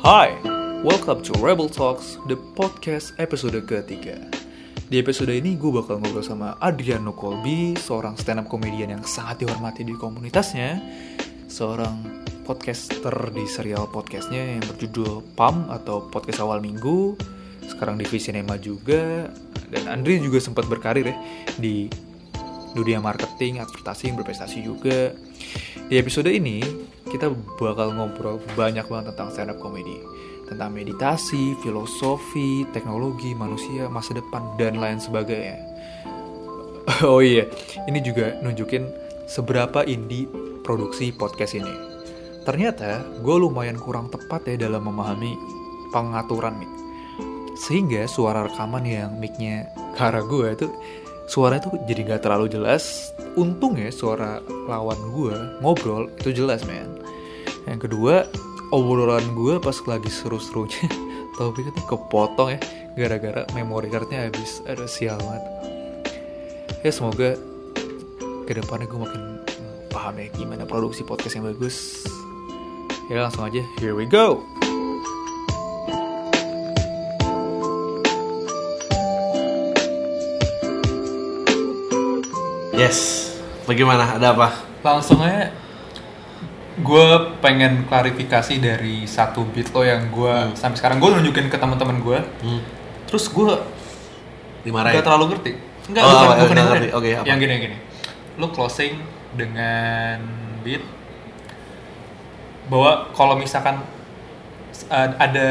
Hai, welcome to Rebel Talks, the podcast episode ketiga. Di episode ini gue bakal ngobrol sama Adriano Colby, seorang stand up comedian yang sangat dihormati di komunitasnya, seorang podcaster di serial podcastnya yang berjudul PAM atau Podcast Awal Minggu, sekarang di Visinema juga, dan Andri juga sempat berkarir ya di dunia marketing, advertising, berprestasi juga. Di episode ini, kita bakal ngobrol banyak banget tentang stand up comedy. Tentang meditasi, filosofi, teknologi, manusia, masa depan, dan lain sebagainya. Oh iya, ini juga nunjukin seberapa indie produksi podcast ini. Ternyata gue lumayan kurang tepat ya dalam memahami pengaturan mic. Sehingga suara rekaman yang mic-nya ke arah gue itu suara itu jadi gak terlalu jelas. Untungnya suara lawan gue ngobrol itu jelas men. Yang kedua obrolan gue pas lagi seru-serunya topiknya tuh kepotong ya gara-gara memory cardnya habis ada sial banget. Ya semoga ke depannya gue makin paham ya gimana produksi podcast yang bagus. Ya langsung aja, here we go. Yes. Bagaimana? Ada apa? Langsung aja gue pengen klarifikasi dari satu beat lo yang gue sampai sekarang gue nunjukin ke teman-teman gue Hmm. terus gue Dimarahin. gak terlalu ngerti enggak Oh, bukan, oh, bukan ngerti. Oke, apa? yang gini yang gini lo closing dengan beat bahwa kalau misalkan uh, ada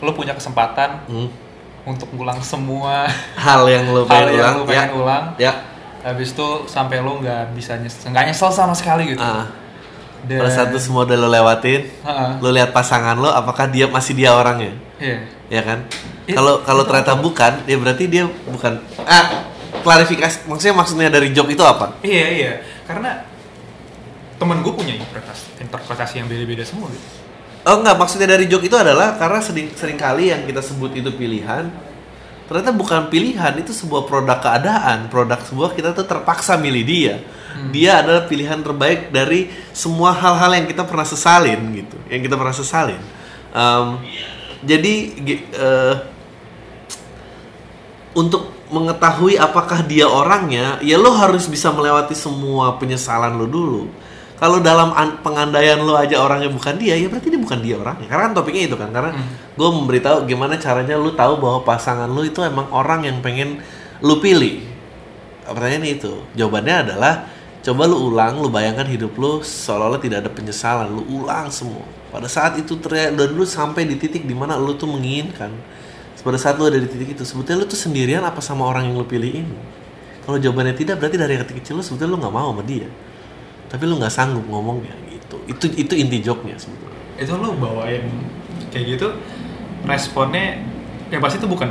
lo punya kesempatan Hmm. Untuk ngulang semua Hal yang lo hal pengen yang ulang, lo pengen ya. ulang Ya. habis itu sampai lo nggak bisa nyesel nggak nyesel sama sekali gitu Ah. Dan- Pada saat itu semua udah lo lewatin, Ha-ha. lo lihat pasangan lo, apakah dia masih dia orangnya? Iya. Ya kan? Kalau kalau ternyata bukan, ya berarti dia bukan. Ah, klarifikasi. Maksudnya maksudnya dari joke itu apa? Iya iya, karena temen gue punya interpretasi, interpretasi yang beda-beda semua gitu. Oh enggak, maksudnya dari joke itu adalah karena sering sering kali yang kita sebut itu pilihan. Ternyata bukan pilihan, itu sebuah produk keadaan, produk sebuah kita tuh terpaksa milih dia. Dia adalah pilihan terbaik dari semua hal-hal yang kita pernah sesalin gitu, yang kita pernah sesalin. Em, jadi eh, untuk mengetahui apakah dia orangnya, ya lo harus bisa melewati semua penyesalan lo dulu. Kalau dalam an- pengandaian lo aja orangnya bukan dia, ya berarti dia bukan dia orangnya. Karena kan topiknya itu kan, karena gue memberitahu gimana caranya lo tahu bahwa pasangan lo itu emang orang yang pengen lo pilih. Pertanyaannya itu, jawabannya adalah coba lu ulang, lu bayangkan hidup lu seolah-olah tidak ada penyesalan, lu ulang semua. Pada saat itu ternyata dan lu sampai di titik di mana lu tuh menginginkan pada saat lu ada di titik itu sebetulnya lu tuh sendirian apa sama orang yang lu pilih ini kalau jawabannya tidak berarti dari kecil kecil lu sebetulnya lu nggak mau sama dia tapi lu nggak sanggup ngomongnya gitu. Itu itu inti joknya sebetulnya. Itu lo bawain kayak gitu, responnya yang pasti itu bukan.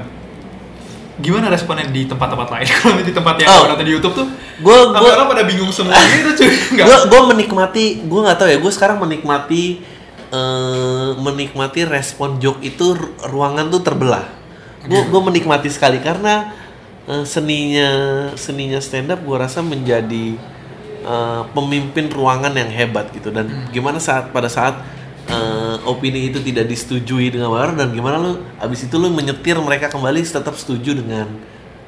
Gimana responnya di tempat-tempat lain? Kalau di tempat yang Oh. nonton di YouTube tuh gua- orang pada bingung semua gitu cuy. Gue gue menikmati gue nggak tahu ya gue sekarang menikmati eh, menikmati respon joke itu ru- ruangan tuh terbelah. Gue gue menikmati sekali karena eh, seninya seninya stand up gue rasa menjadi eh, pemimpin ruangan yang hebat gitu. Dan gimana saat pada saat eh, opini itu tidak disetujui dengan benar dan gimana lu abis itu lu menyetir mereka kembali tetap setuju dengan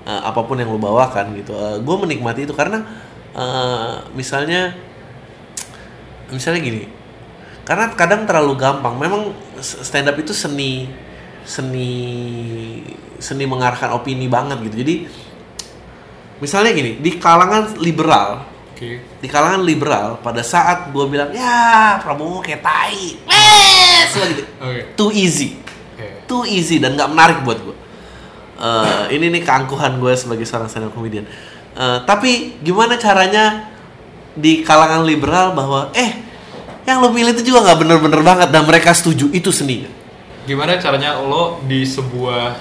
eh, apa pun yang lu bawakan gitu. Gue menikmati itu karena eh, misalnya misalnya gini karena kadang terlalu gampang. Memang stand up itu seni seni seni mengarahkan opini banget gitu. Jadi misalnya gini di kalangan liberal Oke. di kalangan liberal pada saat gue bilang ya Prabowo kayak tai wes gitu Oke. too easy Oke. too easy dan nggak menarik buat gue. Eh, ini nih keangkuhan gue sebagai seorang stand up comedian. Eh, tapi gimana caranya di kalangan liberal bahwa eh yang lo pilih itu juga nggak bener-bener banget dan mereka setuju itu seninya. Gimana caranya lo di sebuah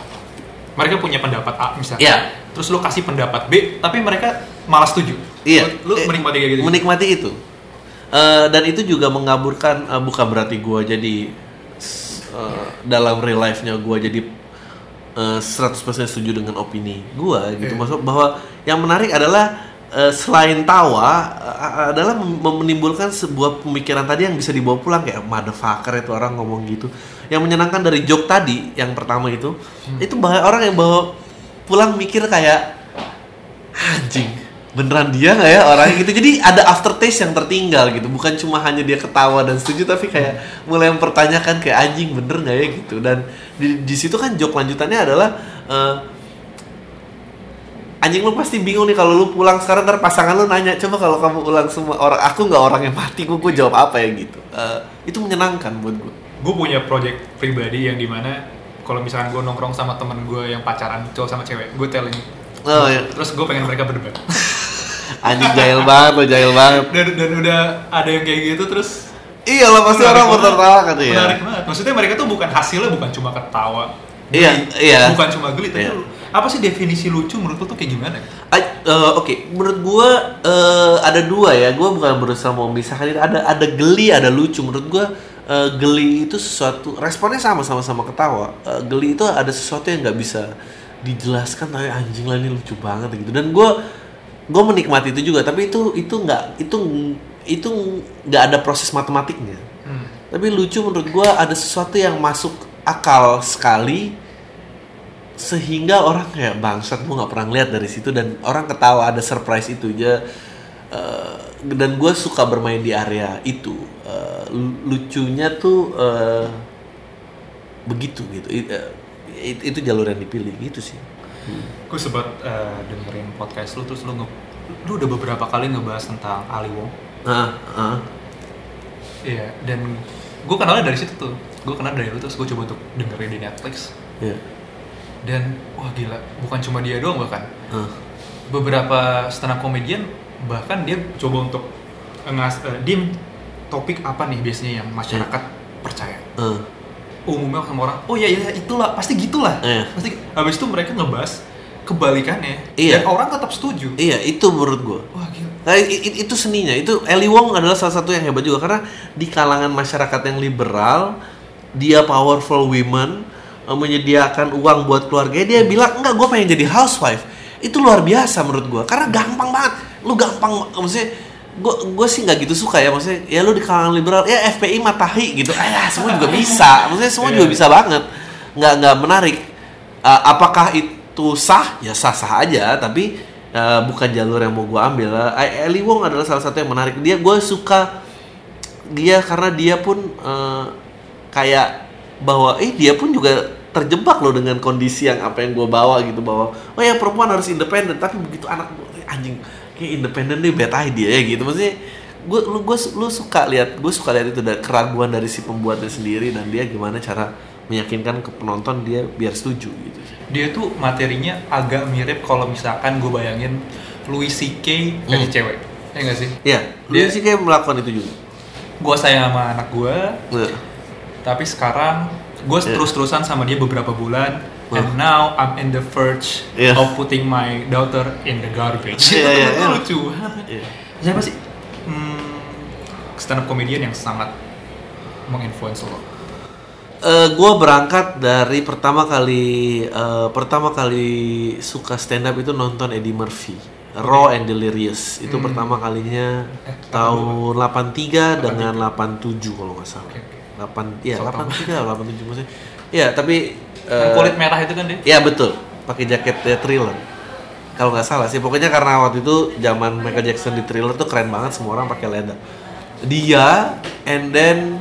mereka punya pendapat A misalnya, Iya. terus lo kasih pendapat B, tapi mereka malah setuju. Iya. Lo, lo Eh, menikmati kayak gitu. Menikmati itu. Eh, dan itu juga mengaburkan eh, bukan berarti gue jadi eh, dalam real life-nya gue jadi eh, 100% setuju dengan opini gue gitu. Iya. Maksud bahwa yang menarik adalah eh, selain tawa eh, adalah menimbulkan sebuah pemikiran tadi yang bisa dibawa pulang kayak motherfucker itu orang ngomong gitu. Yang menyenangkan dari joke tadi yang pertama itu, itu bahaya orang yang bawa pulang mikir kayak anjing beneran dia nggak ya? Orangnya gitu. Jadi ada aftertaste yang tertinggal gitu. Bukan cuma hanya dia ketawa dan setuju tapi kayak mulai mempertanyakan kayak anjing bener nggak ya? gitu. Dan di, di situ kan joke lanjutannya adalah eh, anjing lu pasti bingung nih kalau lu pulang sekarang ntar pasangan lu nanya coba kalau kamu ulang semua orang aku nggak orang yang mati gue gue jawab apa ya gitu. Eh, itu menyenangkan buat gue gue punya project pribadi yang di mana kalau misalkan gue nongkrong sama temen gue yang pacaran cowok sama cewek gue telling. Oh, ya. terus gue pengen mereka berdebat anjing jahil banget lo jahil banget dan dan udah ada yang kayak gitu terus iya lah pasti orang banget. bertertawa kan ya menarik banget maksudnya mereka tuh bukan hasilnya bukan cuma ketawa Iya, geli, iya. bukan cuma geli tapi Iya. apa sih definisi lucu menurut lu tuh kayak gimana I- eh, Oke, menurut gua eh, ada dua ya. Gua bukan berusaha mau memisahkan itu. Ada ada geli, ada lucu. Menurut gua eh, geli itu sesuatu responnya sama sama sama ketawa. Eh, geli itu ada sesuatu yang nggak bisa dijelaskan tapi anjing lah ini lucu banget gitu. Dan gua gua menikmati itu juga. Tapi itu itu nggak itu itu nggak ada proses matematiknya. Hmm. Tapi lucu menurut gua ada sesuatu yang masuk akal sekali sehingga orang kayak bangsat gue nggak pernah lihat dari situ dan orang ketawa ada surprise itu aja Eh, dan gue suka bermain di area itu lu- lucunya tuh eh, begitu gitu it- itu jalur yang dipilih gitu sih gue sempat eh, dengerin podcast lu terus lu nge lu udah beberapa kali ngebahas tentang Ali Wong. Ah ah iya dan gue kenalnya dari situ tuh. Gue kenal dari lu terus gue coba untuk dengerin di Netflix. Ya dan wah gila bukan cuma dia doang bahkan. Ah beberapa stand up comedian bahkan dia coba untuk ngas eh, dia topik apa nih biasanya yang masyarakat percaya. Ah umumnya sama orang oh iya iya itulah pasti gitulah Iya. pasti habis itu mereka ngebahas kebalikannya Iya. dan orang tetap setuju iya itu menurut gue wah gila Nah, itu seninya. Itu Eli Wong adalah salah satu yang hebat juga karena di kalangan masyarakat yang liberal, dia powerful women eh, menyediakan uang buat keluarga dia bilang enggak gue pengen jadi housewife. Itu luar biasa menurut gue karena gampang banget. Lu gampang maksudnya gue gue sih nggak gitu suka ya maksudnya ya lu di kalangan liberal ya FPI matahi gitu. Eh ya, semua juga bisa. Maksudnya semua juga Iya. bisa banget. Nggak nggak menarik. Uh, apakah itu sah? Ya sah sah aja tapi uh, bukan jalur yang mau gue ambil. Uh, Eli Wong adalah salah satu yang menarik. Dia gue suka dia karena dia pun uh, kayak bahwa eh dia pun juga terjebak loh dengan kondisi yang apa yang gue bawa gitu bahwa oh ya perempuan harus independen tapi begitu anak gue anjing kayak independen nih bad idea ya gitu maksudnya gue lu gue lu suka lihat gue suka lihat itu dari keraguan dari si pembuatnya sendiri dan dia gimana cara meyakinkan ke penonton dia biar setuju gitu dia tuh materinya agak mirip kalau misalkan gue bayangin Louis C.K. versi Hmm. cewek ya nggak sih Iya, sih kayak melakukan itu juga. gue sayang sama anak gue Nah, tapi sekarang gue Iya. terus-terusan sama dia beberapa bulan Wah. and now I'm in the verge Iya. of putting my daughter in the garbage Iya, itu tuh iya. lucu banget Iya. siapa sih hmm, stand up comedian yang sangat menginfluence lo gue berangkat dari pertama kali eh, pertama kali suka stand up itu nonton Eddie Murphy, Raw and Delirious. Itu Hmm. pertama kalinya Eh, tahun 83 dengan 87 kalau nggak salah. Oke, oke. 8 ya So, 83 atau 87 maksudnya. Ya, tapi Yang eh, kulit merah itu kan dia Ya betul, pakai jaketnya thriller. Kalau nggak salah sih, pokoknya karena waktu itu zaman Michael Jackson di thriller tuh keren banget, semua orang pakai leather. Dia, and then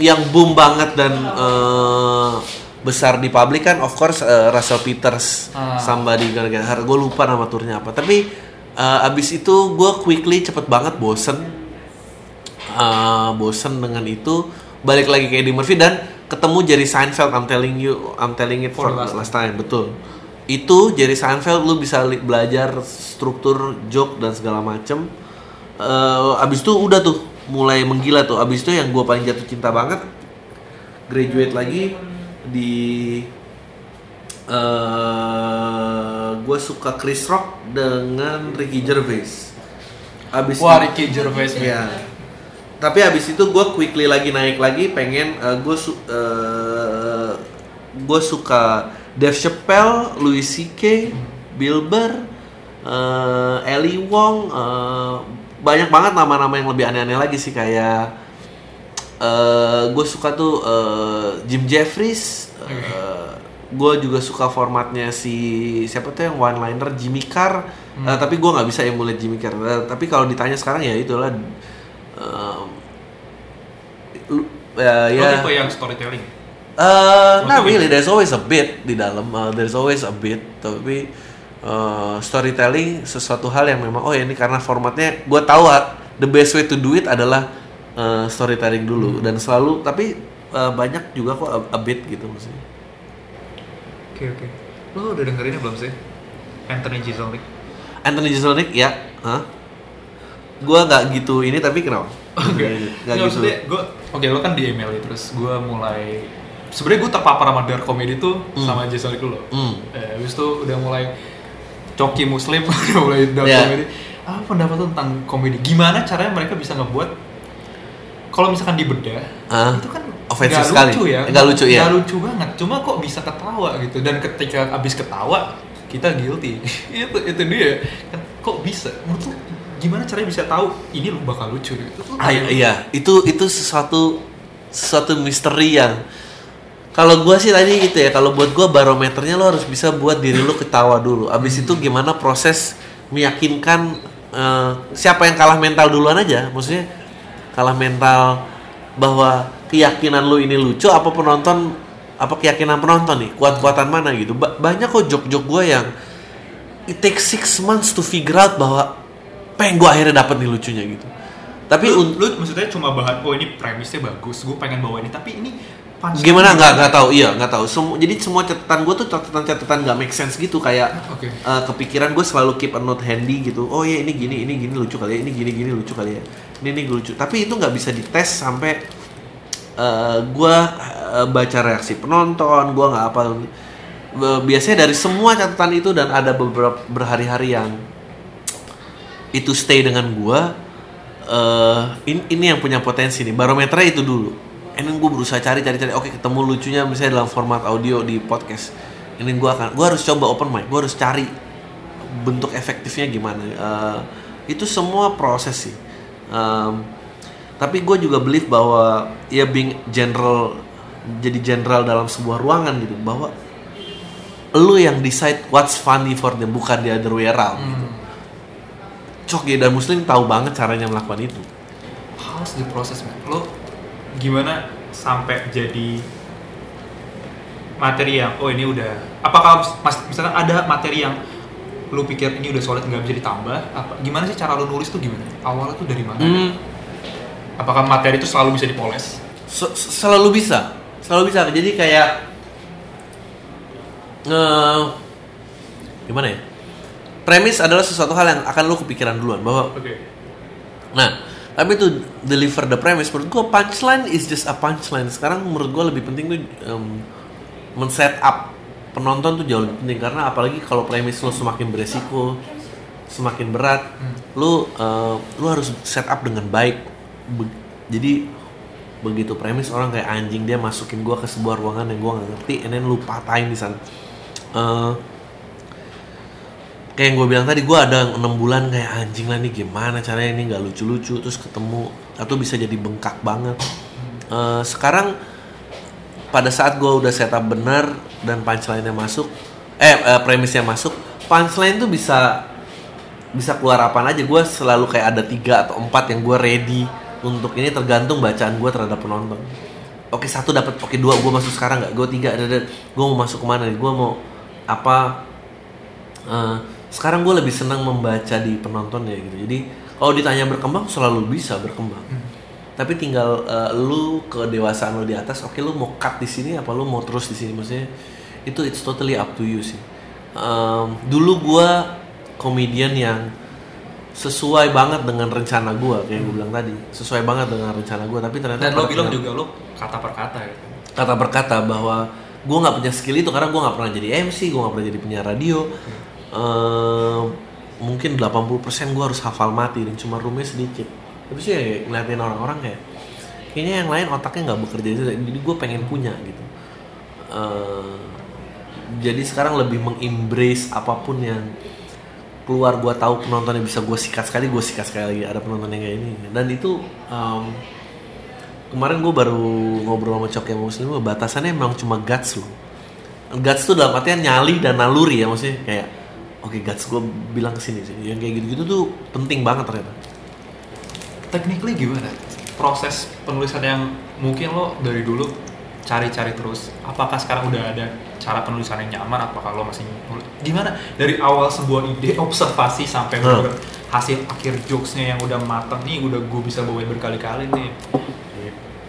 yang boom banget dan eh, besar di publik kan, of course eh, Russell Peters, Ah. somebody gara-gara gue lupa nama turnya apa. Tapi eh, abis itu gue quickly cepet banget bosen, Eh, bosen dengan itu balik lagi ke Eddie Murphy dan ketemu Jerry Seinfeld I'm telling you I'm telling it for, For the the last time. betul. Itu Jerry Seinfeld lu bisa belajar struktur joke dan segala macem. Eh, abis itu udah tuh mulai menggila tuh. Abis itu yang gue paling jatuh cinta banget graduate lagi di eh gue suka Chris Rock dengan Ricky Gervais. Abis wah itu- Ricky Gervais Iya. Tapi habis itu gue quickly lagi naik lagi pengen gue su gue suka Dave Chappelle, Louis C.K., Bill Burr, eh Ellie Wong eh, banyak banget nama-nama yang lebih aneh-aneh lagi sih kayak eh gue suka tuh eh, Jim Jeffries gue juga suka formatnya si siapa tuh yang one liner Jimmy Carr Eh, tapi gue nggak bisa emulate Jimmy Carr Eh, tapi kalau ditanya sekarang ya itulah eh, lu- ya, tipe yang storytelling. Uh, not Maksudnya really. There's always a bit di dalam. Uh, there's always a bit. Tapi uh, storytelling sesuatu hal yang memang oh ya ini karena formatnya gue tahu ah, the best way to do it adalah uh, storytelling dulu dan selalu tapi uh, banyak juga kok a, a bit gitu maksudnya. Oke oke. Lo udah dengerinnya belum sih? Anthony Jeselnik. Anthony Jeselnik ya, huh? Gue nggak gitu ini tapi kenapa? Oke. Nggak Nggak, gitu. gue, oke lo kan di email terus gue mulai, sebenarnya gue terpapar sama dark comedy tuh Hmm. sama Jason dulu. Hmm. Eh, habis itu udah mulai coki muslim, udah mulai dark Iya. comedy. Apa pendapat lo tentang komedi? Gimana caranya mereka bisa ngebuat kalau misalkan dibedah, Ah, itu kan nggak sekali. lucu ya, Nggak lucu, ya. Nggak lucu banget. Cuma kok bisa ketawa gitu. Dan ketika abis ketawa, kita guilty. itu itu dia. Kan, kok bisa? Menurut lo gimana caranya bisa tahu ini lu bakal lucu gitu? Ah, iya, iya, itu itu sesuatu sesuatu misteri yang kalau gua sih tadi gitu ya, kalau buat gua barometernya lo harus bisa buat diri lo ketawa dulu. Abis itu gimana proses meyakinkan eh, siapa yang kalah mental duluan aja, maksudnya kalah mental bahwa keyakinan lo ini lucu apa penonton apa keyakinan penonton nih kuat-kuatan mana gitu. Ba- banyak kok jok-jok gua yang it takes six months to figure out bahwa pengen gua akhirnya dapet nih lucunya gitu. Tapi lu, lu maksudnya cuma bahan oh ini premisnya bagus gue pengen bawa ini tapi ini gimana? nggak nggak tahu. Iya nggak tahu. Semu- jadi semua catatan gue tuh catatan-catatan nggak make sense gitu kayak Oke. eh, kepikiran gue selalu keep a note handy gitu. Oh iya ini gini ini gini lucu kali ya ini gini gini lucu kali ya. Ini ini lucu. Tapi itu nggak bisa dites sampai eh gue eh, baca reaksi penonton gue nggak apa biasanya dari semua catatan itu dan ada beberapa berhari-hari yang itu stay dengan gue eh ini, ini yang punya potensi nih. Barometernya itu dulu. Ini gue berusaha cari cari cari oke ketemu lucunya misalnya dalam format audio di podcast. Ini gue akan gue harus coba open mic gue harus cari bentuk efektifnya gimana. Eh, itu semua proses sih. Em, tapi gue juga believe bahwa ya being general jadi general dalam sebuah ruangan gitu bahwa lu yang decide what's funny for them bukan the other way around gitu. Cok ya dan muslim tahu banget caranya melakukan itu. How's the process man lo gimana sampai jadi materi yang oh ini udah apakah mas misalnya ada materi yang lu pikir ini udah solid nggak bisa ditambah? Apa gimana sih cara lu nulis tuh gimana? Awalnya tuh dari mana? Hmm, apakah materi itu selalu bisa dipoles? Se- se- selalu bisa. Selalu bisa. Jadi kayak eh gimana ya premis adalah sesuatu hal yang akan lu kepikiran duluan bahwa oke. Nah tapi itu deliver the premise menurut gua punchline is just a punchline. Sekarang menurut gua lebih penting tuh em, men-set up penonton tuh jauh lebih penting karena apalagi kalau premis lu semakin beresiko semakin berat Hmm. lu eh, lu harus set up dengan baik. Be- jadi begitu premis orang kayak anjing dia masukin gua ke sebuah ruangan yang gua nggak ngerti and then lu patahin di sana. Eh, kayak yang gue bilang tadi gue ada enam bulan kayak anjing lah nih gimana caranya? Ini nggak lucu-lucu terus ketemu atau bisa jadi bengkak banget. Eh, sekarang pada saat gue udah setup benar dan punchline-nya masuk eh, eh, premisnya masuk punchline tuh bisa bisa keluar apaan aja. Gue selalu kayak ada tiga atau empat yang gue ready untuk ini tergantung bacaan gue terhadap penonton. Oke satu dapat oke dua gue masuk sekarang nggak? Gue tiga ada gue mau masuk ke mana nih? Gue mau apa? Eh, sekarang gue lebih senang membaca di penonton ya gitu. Jadi kalau ditanya berkembang selalu bisa berkembang. Tapi tinggal eh, lu kedewasaan lu di atas oke lu mau cut di sini apa lu mau terus di sini? Maksudnya itu it's totally up to you sih. Em, dulu gua komedian yang sesuai banget dengan rencana gua kayak gue bilang tadi. Sesuai banget dengan rencana gua tapi ternyata dan lo bilang juga lo kata per kata gitu kata berkata bahwa gue nggak punya skill itu karena gue nggak pernah jadi MC gue nggak pernah jadi penyiar radio Ehm, mungkin 80% gue harus hafal mati dan cuma roomnya sedikit. Tapi sih ya, ngeliatin orang-orang kayak kayaknya yang lain otaknya nggak bekerja jadi gue pengen punya gitu. Ehm, jadi sekarang lebih mengembrace apa pun yang keluar gue tahu penontonnya bisa gue sikat sekali gue sikat sekali lagi ada penonton yang kayak ini. Dan itu um, kemarin gue baru ngobrol sama Coki sama Muslim batasannya emang cuma guts lo guts tuh dalam artian nyali dan naluri ya maksudnya kayak oke okay, guts gue bilang ke sini sih. Yang kayak gitu-gitu tuh penting banget ternyata. Technically gimana? Proses penulisan yang mungkin lo dari dulu cari-cari terus apakah sekarang udah ada cara penulisan yang nyaman? Apakah lo masih nulis? Gimana? Dari awal sebuah ide observasi sampai Hmm. hasil akhir jokesnya yang udah mateng nih udah gue bisa bawain berkali-kali nih.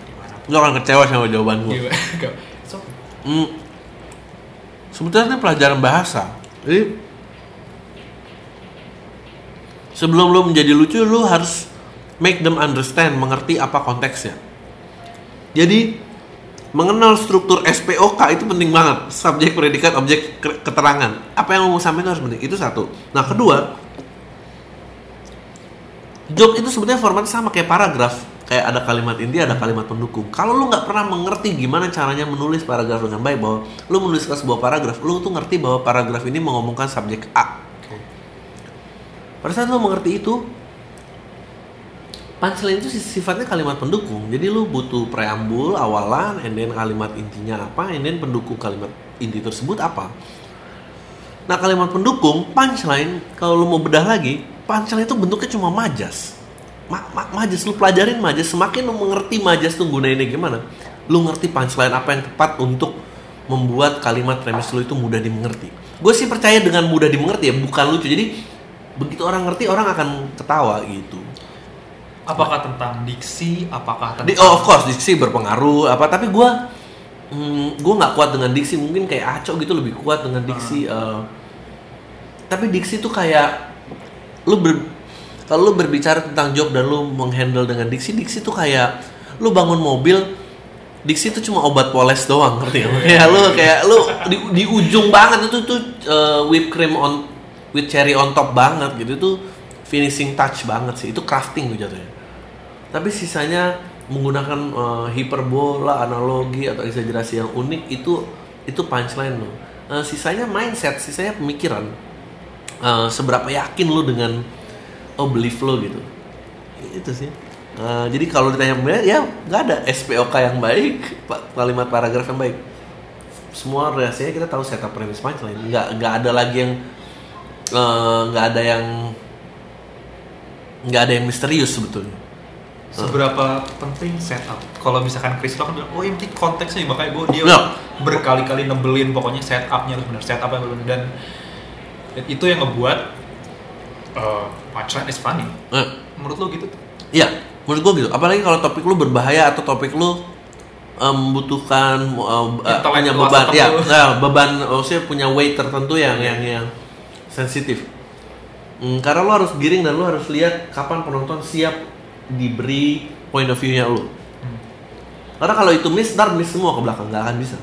Gimana lo akan kecewa sama jawaban gue so, Hmm. Sebetulnya pelajaran bahasa. Jadi sebelum lu menjadi lucu, lu harus make them understand, mengerti apa konteksnya. Jadi mengenal struktur SPOK itu penting banget. Subjek, predikat, objek, ke- keterangan. Apa yang lu mau sampaikan harus penting. Itu satu. Nah kedua, joke itu sebenarnya formatnya sama kayak paragraf kayak ada kalimat inti ada kalimat pendukung kalau lu nggak pernah mengerti gimana caranya menulis paragraf dengan baik bahwa lu menuliskan sebuah paragraf lu tuh ngerti bahwa paragraf ini mengomongkan subjek A. pada saat lu mengerti itu punchline itu sifatnya kalimat pendukung. Jadi lu butuh preambul awalan and then kalimat intinya apa and then pendukung kalimat inti tersebut apa. Nah kalimat pendukung punchline kalau lu mau bedah lagi punchline itu bentuknya cuma majas. Ma ma- majas lu pelajarin majas. Semakin lu mengerti majas tuh gunainnya gimana lu ngerti punchline apa yang tepat untuk membuat kalimat premis lu itu mudah dimengerti. Gue sih percaya dengan mudah dimengerti ya bukan lucu. Jadi begitu orang ngerti orang akan ketawa gitu. Apakah tentang diksi? Apakah tentang di, oh of course diksi berpengaruh apa tapi gue hmm, gue nggak kuat dengan diksi. Mungkin kayak Aco gitu lebih kuat dengan diksi eh. tapi diksi tuh kayak lu ber, kalau lu berbicara tentang joke dan lu menghandle dengan diksi diksi tuh kayak lu bangun mobil diksi itu cuma obat poles doang ngerti nggak? kayak lu kayak lu di, di ujung banget itu tuh eh, whipped cream on with cherry on top banget gitu itu finishing touch banget sih. Itu crafting tuh jatuhnya. Tapi sisanya menggunakan eh, hiperbola analogi atau exaggerasi yang unik itu itu punchline lo Eh, sisanya mindset sisanya pemikiran. Eh, seberapa yakin lo dengan oh belief lo gitu. Itu sih. Eh, jadi kalau ditanya benar ya nggak ada. SPOK yang baik kalimat paragraf yang baik. Semua rahasianya kita tahu setup premis punchline. Nggak nggak ada lagi yang eh, nggak ada yang nggak ada yang misterius sebetulnya. Seberapa penting setup? Kalau misalkan Chris Rock bilang oh yang penting konteksnya makanya gue dia Ya. berkali-kali nebelin pokoknya setupnya harus benar setup yang benar dan itu yang ngebuat uh, punchline is funny. Eh, menurut lo gitu? Iya, menurut gue gitu. Apalagi kalau topik lu berbahaya atau topik lu em, membutuhkan em, eh, Intelektual punya beban, ya, nah, beban, maksudnya punya weight tertentu yang yang yang sensitif. Hmm, karena lu harus giring dan lu harus lihat kapan penonton siap diberi point of view-nya lu. Karena kalau itu miss, ntar miss semua ke belakang, nggak akan bisa.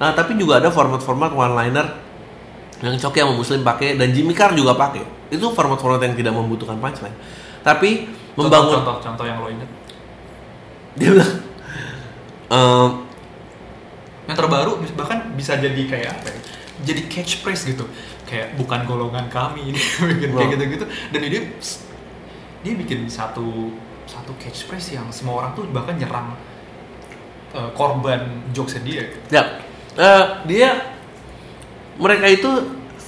Nah, tapi juga ada format-format one-liner yang Coki sama Muslim pakai dan Jimmy Carr juga pakai. Itu format-format yang tidak membutuhkan punchline. Tapi membangun contoh-contoh yang lo ingat dia bilang ehm, yang terbaru bahkan bisa jadi kayak apa ya jadi catchphrase gitu kayak bukan golongan kami ini bikin kayak Wow. gitu-gitu. Dan dia dia bikin satu satu catchphrase yang semua orang tuh bahkan nyerang uh, korban jokesnya dia. Ya eh, dia mereka itu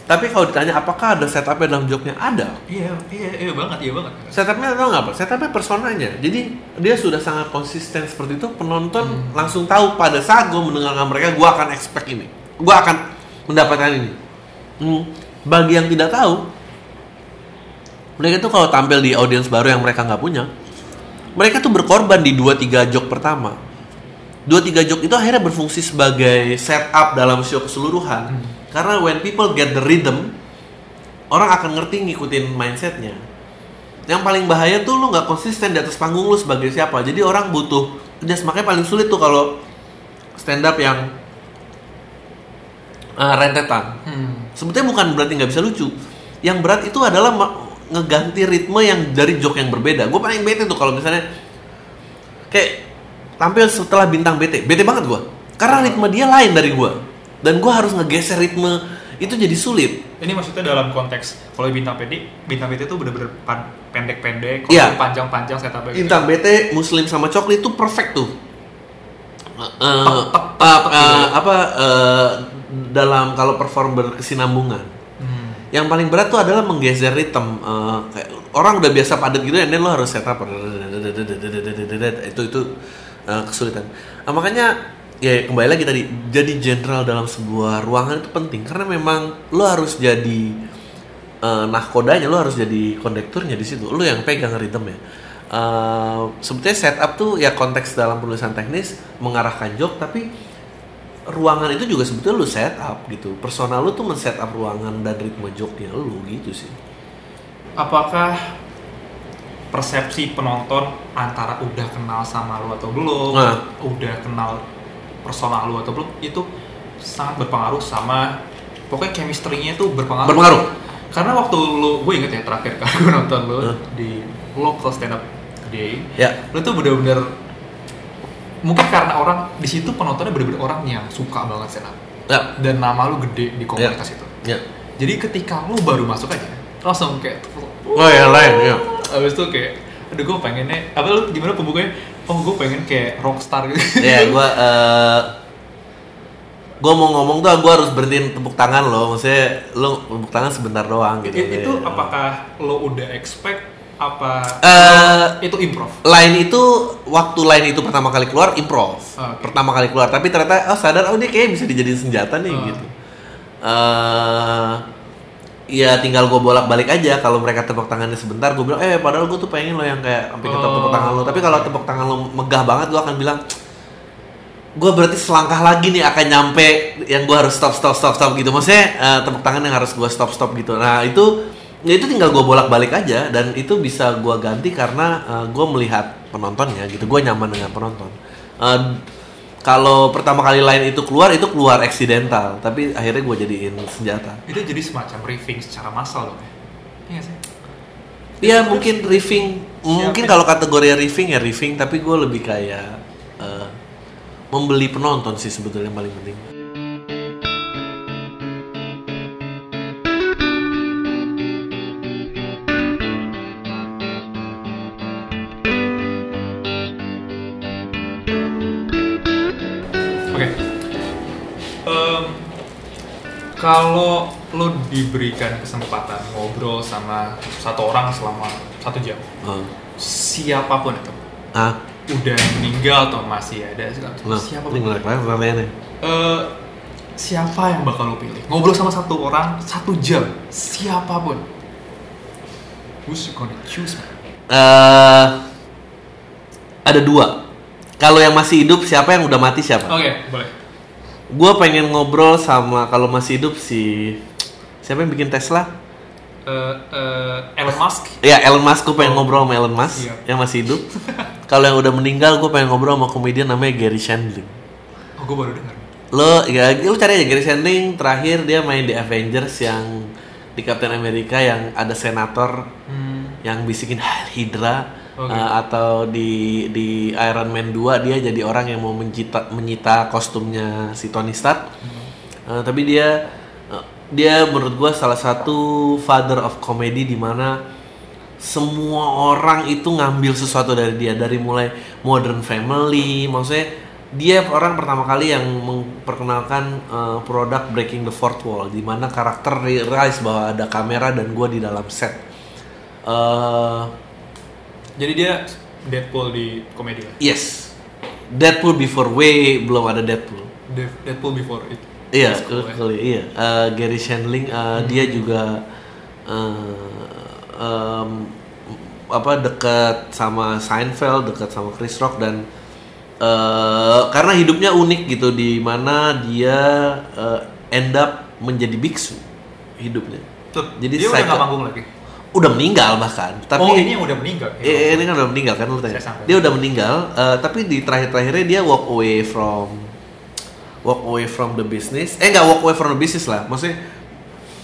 tapi kalau ditanya apakah ada setupnya dalam joke-nya ada. Iya iya iya banget iya banget. Setupnya tau nggak apa? Setupnya personanya. Jadi dia sudah sangat konsisten seperti itu penonton Hmm. langsung tahu pada saat gue mendengarkan mereka gue akan expect ini. Gue akan mendapatkan ini Hmm, bagi yang tidak tahu mereka tuh kalau tampil di audiens baru yang mereka nggak punya mereka tuh berkorban di 2-3 joke pertama. 2-3 joke itu akhirnya berfungsi sebagai setup dalam show keseluruhan. Karena when people get the rhythm orang akan ngerti ngikutin mindsetnya. Yang paling bahaya tuh lu nggak konsisten di atas panggung lu sebagai siapa. Jadi orang butuh just makanya paling sulit tuh kalau stand up yang ah, rentetan. Hmm. sebetulnya bukan berarti nggak bisa lucu. Yang berat itu adalah ngeganti ritme yang dari joke yang berbeda. Gue paling bete tuh kalau misalnya kayak tampil setelah bintang bete. Bete banget gue karena ritme dia lain dari gue dan gue harus ngegeser ritme. Itu jadi sulit. Ini maksudnya dalam konteks kalau bintang PT, bintang PT itu bener-bener pendek-pendek, kalau panjang-panjang setupnya gitu. Intang BT Muslim sama Cokli itu perfect tuh. Eh, gitu. apa dalam kalau perform berkesinambungan. Hmm. Yang paling berat tuh adalah menggeser ritme. Eh, kayak orang udah biasa padat gitu, then lo harus setup itu itu eh, kesulitan. Nah, makanya ya kembali lagi tadi jadi general dalam sebuah ruangan itu penting karena memang lo harus jadi eh, nahkodanya lo harus jadi kondekturnya di situ lo yang pegang ritme ya Eh, sebetulnya setup tuh ya konteks dalam penulisan teknis mengarahkan joke tapi ruangan itu juga sebetulnya lu setup gitu personal lu tuh men-setup ruangan dan ritme joke-nya lu gitu sih Apakah persepsi penonton antara udah kenal sama lu atau belum, Nah. udah kenal personal lu atau belum, itu sangat berpengaruh sama pokoknya chemistry-nya itu berpengaruh. Berpengaruh. Karena waktu lu, gue inget ya terakhir kali gue nonton lu Hah? di local stand up day, ya lu tuh bener-bener mungkin karena orang di situ penontonnya bener-bener orang yang suka banget stand up ya dan nama lu gede di komunitas itu. ya Jadi ketika lu baru masuk aja, langsung kayak oh ya lain ya Abis itu kayak, aduh gue pengennya, apa lu gimana pembukanya? Oh gue pengen kayak rockstar gitu. ya gua eh gua mau ngomong tuh gua harus berhentiin tepuk tangan lo maksudnya lo tepuk tangan sebentar doang gitu I- itu Ya. apakah lo udah expect apa Eh, itu improv? line itu waktu line itu pertama kali keluar improv Oke. pertama kali keluar tapi ternyata oh sadar oh dia kayak bisa dijadiin senjata nih Oh. gitu eh ya tinggal gue bolak balik aja kalau mereka tepuk tangannya sebentar gue bilang eh padahal gue tuh pengen lo yang kayak sampai ketep tepuk Oh. tangan lo tapi kalau tepuk tangan lo megah banget gue akan bilang gue berarti selangkah lagi nih akan nyampe yang gue harus stop stop stop stop gitu maksudnya eh, tepuk tangan yang harus gue stop stop gitu nah itu ya itu tinggal gue bolak balik aja dan itu bisa gue ganti karena gue melihat penontonnya gitu gue nyaman dengan penonton Eh, kalau pertama kali line itu keluar itu keluar eksidental tapi akhirnya gue jadiin senjata Itu jadi semacam briefing secara massal dong ya? Iya sih? ya mungkin riffing mungkin kalau kategori riffing ya riffing tapi gue lebih kayak eh, membeli penonton sih sebetulnya yang paling penting kalau lo diberikan kesempatan ngobrol sama satu orang selama satu jam, Eh, siapa pun itu, ah udah meninggal atau masih ada nah siapa pun ini pertanyaannya Eh, siapa yang bakal lo pilih? Ngobrol sama satu orang satu jam, siapa pun. Who's gonna choose, man? eh ada dua. Kalau yang masih hidup siapa yang udah mati siapa? Oke, boleh. Gue pengen ngobrol sama kalau masih hidup si siapa yang bikin Tesla? Eh, eh, Elon Musk. Ya Elon Musk. Gue pengen Oh. ngobrol sama Elon Musk Siap. yang masih hidup. kalau yang udah meninggal gue pengen ngobrol sama komedian namanya Gary Shandling. Oh, gue baru dengar. Lo ya lu cari aja Gary Shandling terakhir dia main di Avengers yang di Captain America yang ada senator Hmm. yang bisikin "Hail Hydra Oke. Uh, atau di di Iron Man 2 dia jadi orang yang mau mencita, menyita kostumnya si Tony Stark. Uh, tapi dia uh, dia menurut gua salah satu father of comedy di mana semua orang itu ngambil sesuatu dari dia dari mulai Modern Family maksudnya dia orang pertama kali yang memperkenalkan uh, produk Breaking the Fourth Wall di mana karakter realize bahwa ada kamera dan gua di dalam set. Uh, Jadi dia Deadpool di komedi lah. Yes. Deadpool before way belum ada Deadpool. Deadpool before it. Iya, cool, ya. cool, iya. Uh, Gary Shandling uh, dia juga uh, um, apa dekat sama Seinfeld, dekat sama Chris Rock dan uh, karena hidupnya unik gitu di mana dia uh, end up menjadi biksu hidupnya. Tuh, Jadi dia udah nggak manggung lagi. Udah meninggal bahkan. Tapi oh, ini yang udah meninggal. Eh, ini kan udah meninggal kan lu tanya. Dia udah meninggal, eh, tapi di terakhir-terakhirnya dia walk away from walk away from the business. Eh nggak walk away from the business lah, maksudnya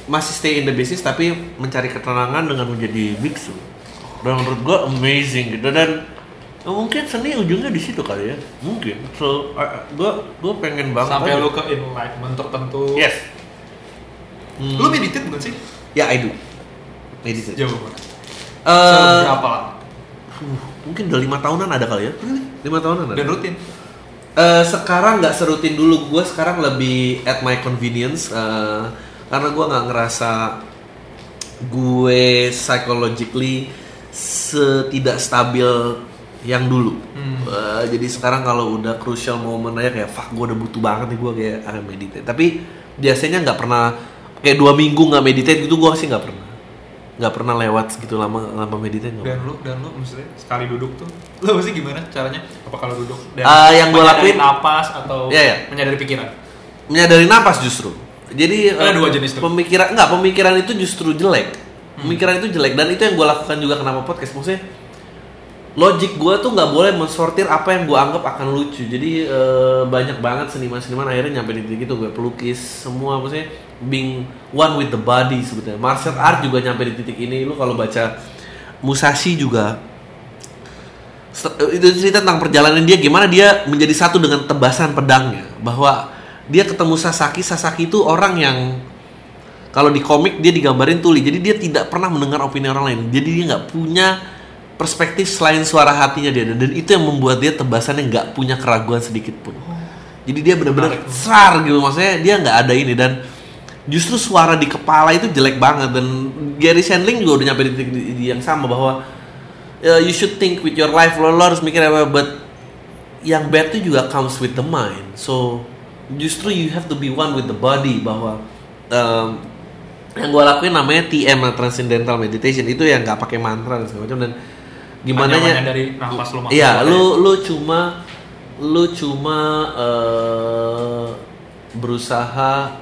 masih stay in the business tapi mencari ketenangan dengan menjadi biksu. Dan menurut gua amazing gitu dan eh, mungkin seni ujungnya di situ kali ya, mungkin. So eh, gua gua pengen banget. Sampai lu ke enlightenment tertentu. Yes. Hmm. Lu meditate bukan sih? Ya, I do. Meditate. Jauh banget. Eh, Berapa lama? uh, mungkin udah lima tahunan ada kali ya? Lima tahunan ada. Dan rutin. Eh, sekarang nggak serutin dulu gue sekarang lebih at my convenience eh, karena gue nggak ngerasa gue psychologically setidak stabil yang dulu Hmm. Eh, jadi sekarang kalau udah crucial moment aja kayak fuck gue udah butuh banget nih gue kayak akan meditate tapi biasanya nggak pernah kayak dua minggu nggak meditate gitu gue sih nggak pernah nggak pernah lewat segitu lama lama meditate nggak Dan lu dan lu maksudnya sekali duduk tuh lu pasti gimana caranya? Apa kalau duduk dan Ah, yang menyadari lakuin- napas atau Iya, iya. menyadari pikiran? menyadari napas justru. Jadi Ada eh, dua jenis tuh. Pemikiran enggak, pemikiran itu justru jelek. Pemikiran itu jelek dan itu yang gue lakukan juga kenapa podcast maksudnya logik gue tuh nggak boleh mensortir apa yang gue anggap akan lucu. Jadi eh, banyak banget seniman-seniman akhirnya nyampe di titik itu gue pelukis semua maksudnya being one with the body sebetulnya. Martial art juga nyampe di titik ini. Lu kalau baca Musashi juga Set- itu cerita tentang perjalanan dia gimana dia menjadi satu dengan tebasan pedangnya. Bahwa dia ketemu Sasaki. Sasaki itu orang yang kalau di komik dia digambarin tuli. Jadi dia tidak pernah mendengar opini orang lain. Jadi dia nggak punya perspektif selain suara hatinya dia. Dan itu yang membuat dia tebasannya nggak punya keraguan sedikit pun. Jadi dia benar-benar Menarik. sar gitu. Maksudnya dia nggak ada ini. Dan justru suara di kepala itu jelek banget dan Gary Shandling juga udah nyampe di titik yang sama bahwa uh, you should think with your life lo, lo harus mikir apa but yang bad itu juga comes with the mind. So justru you have to be one with the body bahwa um, yang gue lakuin namanya TM Transcendental Meditation. Itu yang nggak pakai mantra dan segala macam dan gimana nya? menyadari nafas lu masuk iya lu lu cuma lu cuma eh, berusaha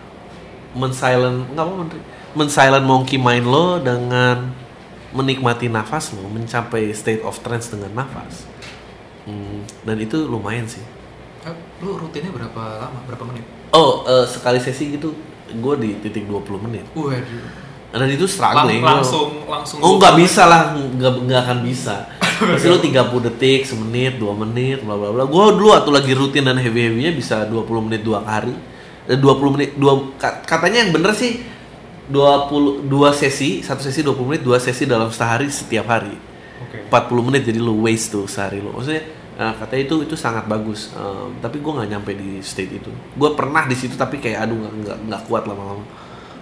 mensilent nggak apa men- mensilent monkey mind lo dengan menikmati nafas lo mencapai state of trance dengan nafas Hmm, dan itu lumayan sih Eh, lu rutinnya berapa lama? Berapa menit? oh eh, sekali sesi gitu gue di titik 20 menit Waduh. dan itu Lang- struggling lo. langsung langsung Oh nggak bisa lah, nggak nggak akan bisa. Pasti lu 30 detik, semenit, dua menit, bla bla bla. Gua dulu waktu lagi rutin dan heavy heavynya bisa 20 menit dua hari. Dan 20 menit dua ka- katanya yang bener sih 20 dua sesi, satu sesi 20 menit, dua sesi dalam sehari setiap hari. Oke. 40 menit jadi lu waste tuh sehari lu. Maksudnya eh, katanya itu itu sangat bagus. Em, tapi gua nggak nyampe di state itu. Gua pernah di situ tapi kayak aduh nggak nggak kuat lama-lama.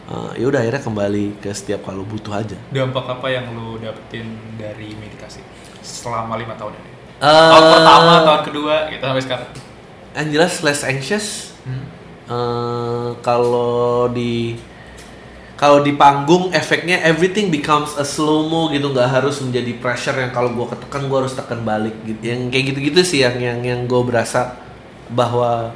Eh, ya udah akhirnya kembali ke setiap kalau butuh aja. Dampak apa yang lu dapetin dari meditasi selama lima tahun ini? Eh, tahun pertama, tahun kedua, gitu sampai sekarang. Yang jelas less anxious. Hmm. Eh, kalau di kalau di panggung efeknya everything becomes a slow mo gitu. Nggak harus menjadi pressure yang kalau gue ketekan gue harus tekan balik gitu. Yang kayak gitu-gitu sih yang yang yang gue berasa bahwa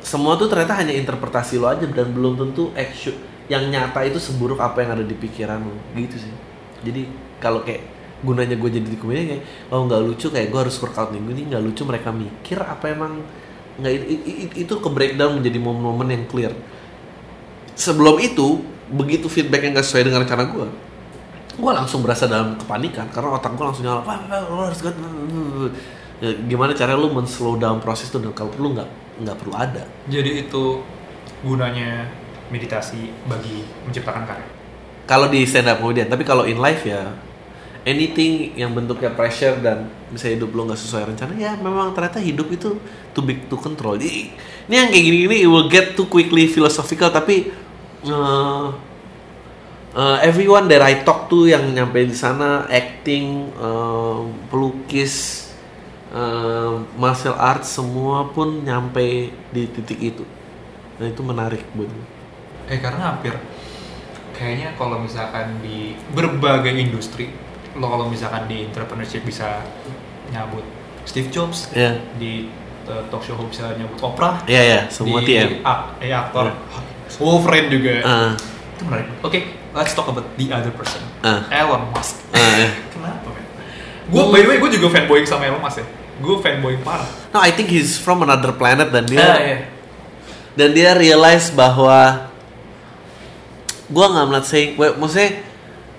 semua tuh ternyata hanya interpretasi lo aja dan belum tentu action yang nyata itu seburuk apa yang ada di pikiran lo. Gitu sih. Jadi kalau kayak gunanya gue jadi di komedi kayak oh nggak lucu kayak gue harus workout minggu ini nggak lucu mereka mikir apa emang nggak itu ke breakdown menjadi momen-momen yang clear sebelum itu begitu feedback yang gak sesuai dengan rencana gue gue langsung berasa dalam kepanikan karena otak gue langsung nyala "Wah, wah, lo harus kuat." Ya, gimana cara lu men-slow down proses itu dan kalau perlu nggak nggak perlu ada Jadi itu gunanya meditasi bagi menciptakan karya. kalau di stand up comedian tapi kalau in life ya anything yang bentuknya pressure dan bisa hidup lo nggak sesuai rencana ya memang ternyata hidup itu too big to control Jadi, ini yang kayak gini-gini it will get too quickly philosophical tapi uh, uh, everyone that I talk to yang nyampe di sana acting uh, pelukis uh, martial arts semua pun nyampe di titik itu dan itu menarik buat. Eh karena hampir kayaknya kalau misalkan di berbagai industri, lo kalau misalkan di entrepreneurship bisa nyabut Steve Jobs, ya di uh, talk show bisa nyabut Oprah, ya ya semua di TM ak- eh, aktor Wolverine juga. Ah, Itu menarik. Oke, let's talk about the other person. Ah. Elon Musk. ah, ya. Kenapa, men? Gue by the way gue juga fanboy sama Elon Musk ya. Gue fanboy parah. No, I think he's from another planet dan dia Ah, iya. dan dia realize bahwa gua nggak melihat saying, gue- maksudnya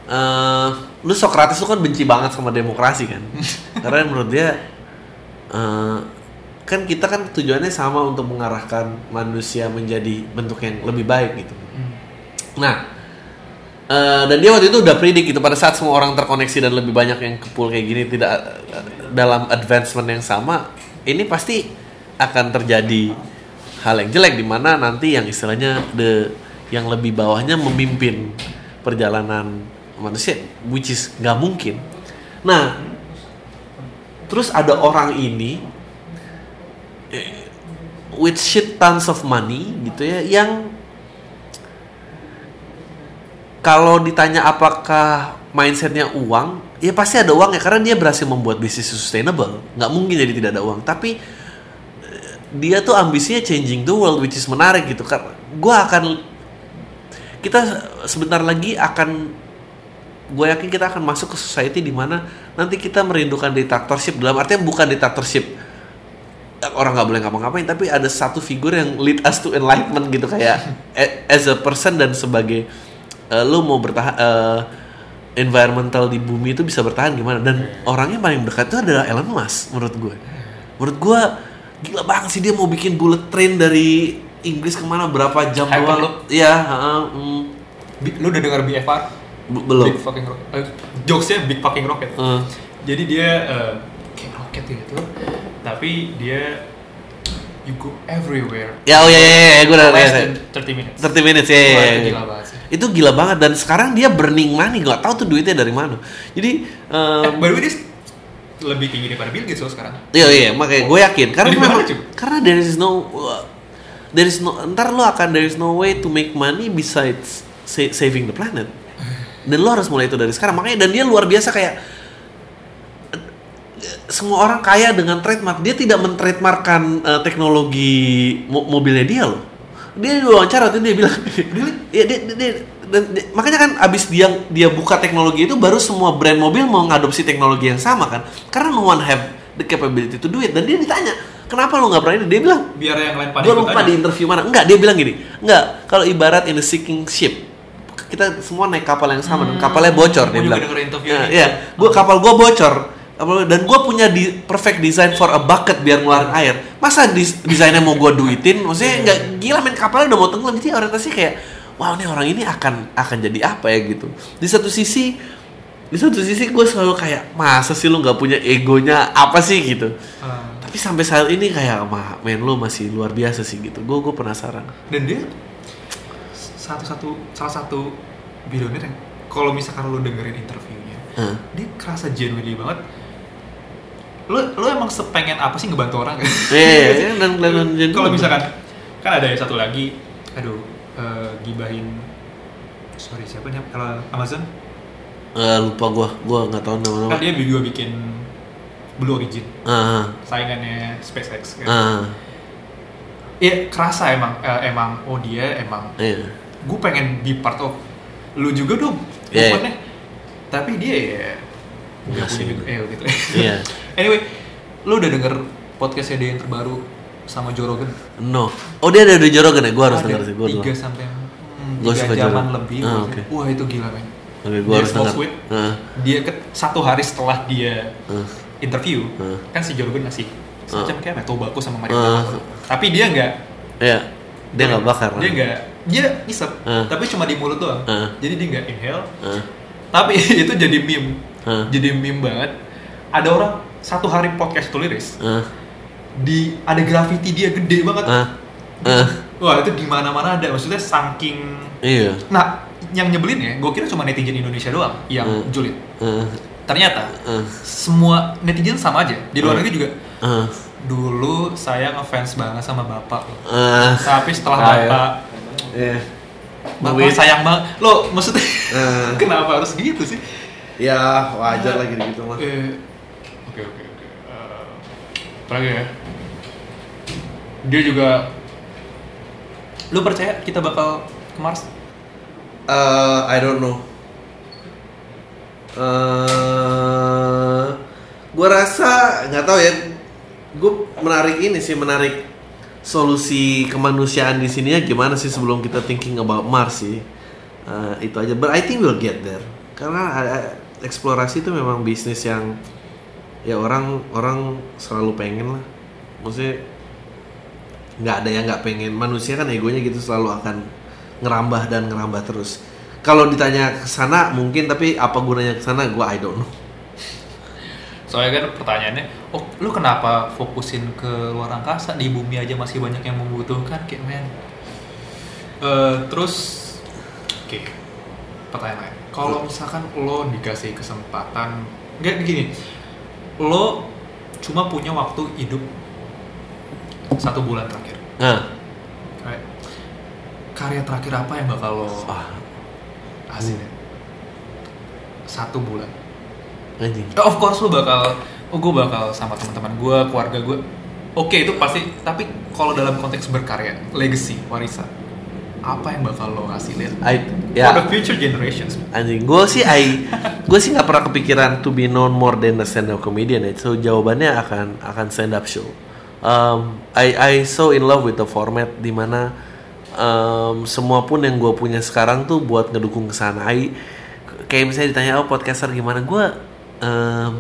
eh, lu Socrates lu kan benci banget sama demokrasi kan, karena menurut dia eh, kan kita kan tujuannya sama untuk mengarahkan manusia menjadi bentuk yang lebih baik gitu. Hmm. Nah, Eh, dan dia waktu itu udah predik gitu pada saat semua orang terkoneksi dan lebih banyak yang kepul kayak gini tidak eh, dalam advancement yang sama ini pasti akan terjadi hal yang jelek di mana nanti yang istilahnya the yang lebih bawahnya memimpin perjalanan manusia which is nggak mungkin nah terus ada orang ini eh, with shit tons of money gitu ya yang kalau ditanya apakah mindsetnya uang, ya pasti ada uang ya karena dia berhasil membuat bisnis sustainable. Nggak mungkin jadi tidak ada uang. Tapi eh, dia tuh ambisinya changing the world, which is menarik gitu. Karena gue akan kita sebentar lagi akan gue yakin kita akan masuk ke society di mana nanti kita merindukan dictatorship dalam artinya bukan dictatorship orang nggak boleh ngapa-ngapain tapi ada satu figur yang lead us to enlightenment gitu kayak as a person dan sebagai eh, lu mau bertahan eh, environmental di bumi itu bisa bertahan gimana? Dan orangnya paling dekat itu adalah Elon Musk menurut gue menurut gue gila banget sih dia mau bikin bullet train dari Inggris ke mana berapa jam doang? Iya heeh, mm, Lu udah dengar BFR? Be- belum Big fucking rocket. Eh, jokesnya big fucking rocket. Eh, Jadi dia eh, kayak roket gitu, tapi dia you go everywhere. ya oh ya ya, ya, gue udah ya, than 30 minutes. 30 minutes ya, ya, ya, ya. gila banget sih. itu gila banget dan sekarang dia burning money nggak tahu tuh duitnya dari mana jadi eh, Eh, by the way, dia lebih tinggi daripada Bill Gates loh sekarang. Iya iya makanya gue yakin karena mana, memang Cuk? karena there is no there is no ntar lo akan there is no way to make money besides sa- saving the planet dan lo harus mulai itu dari sekarang. Makanya dan dia luar biasa kayak semua orang kaya dengan trademark. Dia tidak mentrademarkkan eh, teknologi mo- mobilnya dia loh. Dia di wawancara tuh dia bilang ya dia, dia- dia- dan dia- makanya kan abis dia dia buka teknologi itu baru semua brand mobil mau ngadopsi teknologi yang sama kan? Karena no one have the capability to do it. Dan dia ditanya kenapa lo nggak pernah ini? Dia bilang Biar yang lain pada gue lupa di interview mana. Enggak dia bilang gini enggak kalau ibarat in a sinking ship kita semua naik kapal yang sama dan kapalnya bocor dia Gua bilang. Ya, iya gua kapal gua bocor. Dan gue punya di perfect design for a bucket biar ngeluarin air. Masa dis- desainnya mau gue duitin? Maksudnya nggak gila main kapalnya udah mau tenggelam. Jadi orientasinya kayak wow ini orang ini akan akan jadi apa ya gitu. Di satu sisi di satu sisi gue selalu kayak masa sih lu nggak punya egonya apa sih? gitu. Ah. tapi sampai saat ini kayak mah men lu masih luar biasa sih gitu. Gue gue penasaran. Dan dia satu-satu salah satu billionaire yang kalau misalkan lu dengerin interviewnya Hah. dia kerasa genuinely banget. Lu lu emang sepengen apa sih ngebantu orang? Kan Iya, iya, dan kelihatan genuine. kalau misalkan kan ada yang satu lagi aduh eh, gibahin sorry siapa nih? Kalau Amazon? Eh, lupa gue gue nggak tahu nama nama kan dia juga bikin Blue Origin. Ah saingannya SpaceX kan. Ah. Iya kerasa emang eh, emang oh dia emang iya gue pengen be part of lu juga dong Iya, movementnya. tapi dia ya Nggak sih. punya eh gitu. Iya. anyway lu udah denger podcastnya dia yang terbaru sama Joe Rogan? No. Oh dia ada di Jorogen ya? Gue harus denger sih gue tiga sampai hmm, Gua tiga jaman Joe Rogan. lebih Ah, gua sih. wah itu gila men. Oke gue Dia harus denger. Ah, dia ke satu hari setelah dia ah, interview Hmm. kan si Joe Rogan ngasih semacam kayak apa tobacco sama Mario Ah. tapi dia nggak iya. Dia nggak bakar dia nggak dia isep Ah. tapi cuma di mulut doang. Ah. jadi dia nggak inhale. Ah, tapi itu jadi meme. Ah. jadi meme banget. Ada orang satu hari podcast tulis ah, di ada graffiti dia gede banget. Ah, ah, wah itu di mana mana ada. Maksudnya saking iya. Nah yang nyebelin ya gue kira cuma netizen Indonesia doang yang Hmm. julid. Ah, ternyata ah, semua netizen sama aja. Di luar Hmm. negeri juga. Ah, dulu saya ngefans banget sama bapak. Ah, tapi setelah Ah, ya. bapak iya bapak Duit. sayang banget lo maksudnya Ah. kenapa harus gitu sih ya wajar lagi gitu mah Eh, Oke oke oke. Eh, lagi ya? Dia juga. Lu percaya kita bakal ke Mars? Eh, I don't know. Eh, gue rasa nggak tahu ya. Gue menarik ini sih menarik solusi kemanusiaan di sini ya gimana sih sebelum kita thinking about Mars sih. Eh, itu aja. But I think we'll get there. Karena eh, eksplorasi itu memang bisnis yang ya orang orang selalu pengen lah. Maksudnya nggak ada yang nggak pengen manusia kan egonya gitu selalu akan ngerambah dan ngerambah terus kalau ditanya ke sana mungkin tapi apa gunanya ke sana gue I don't know Soalnya kan pertanyaannya, oh lu kenapa fokusin ke luar angkasa di bumi aja masih banyak yang membutuhkan kayak men. Eh, terus, oke, pertanyaan lain. Kalau misalkan lo dikasih kesempatan, nggak gini, lo cuma punya waktu hidup satu bulan terakhir. nah Right? Karya terakhir apa yang bakal lo ah hasilin? Satu bulan. Anjing. Eh, of course lu bakal oh gue bakal sama teman-teman gue keluarga gue oke itu pasti tapi kalau dalam konteks berkarya legacy warisan apa yang bakal lo hasilin I for ya the future generations? Anjing gue sih I gue sih nggak pernah kepikiran to be known more than a stand up comedian ya. so jawabannya akan akan stand up show. Um, I I so in love with the format di mana um, semua pun yang gue punya sekarang tuh buat ngedukung ke sana. I kayak misalnya ditanya oh podcaster gimana? Gue um,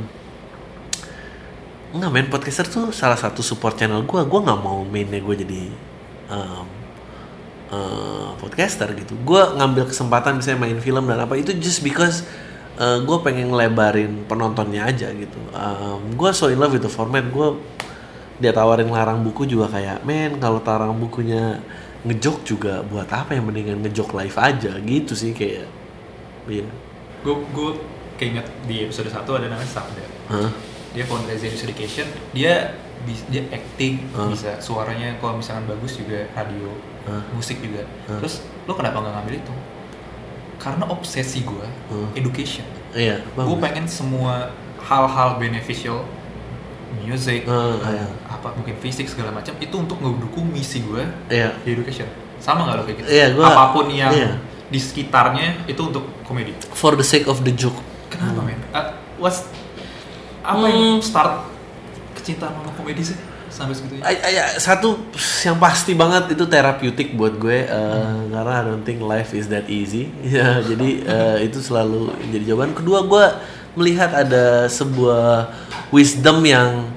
nggak main podcaster tuh salah satu support channel gue gue nggak mau mainnya gue jadi um, uh, podcaster gitu. Gue ngambil kesempatan misalnya main film dan apa itu just because uh, gue pengen ngelebarin penontonnya aja gitu. Um, gue so in love the format. Gue dia tawarin larang buku juga kayak men kalau tarang bukunya ngejok juga buat apa yang mendingan ngejok live aja. Gitu sih kayak iya. Gue keinget di episode 1 ada namanya Sabda Hah? dia founder Zenius Education dia dia acting Hmm. bisa suaranya kalau misalkan bagus juga radio Hmm. musik juga Hmm. terus lo kenapa nggak ngambil itu karena obsesi gue Hmm. education iya gue pengen semua hal-hal beneficial music eh, iya. apa mungkin fisik segala macam itu untuk ngedukung misi gue iya di education sama nggak lo kayak gitu Iya, gua- apa pun yang iya. di sekitarnya itu untuk komedi for the sake of the joke kenapa men? Uh, what's apa yang Hmm. start kecintaan sama komedi sih? Sampai segitu ya satu yang pasti banget itu terapeutik buat gue eh, karena I don't think life is that easy. Ya jadi eh, itu selalu jadi jawaban. Kedua gue melihat ada sebuah wisdom yang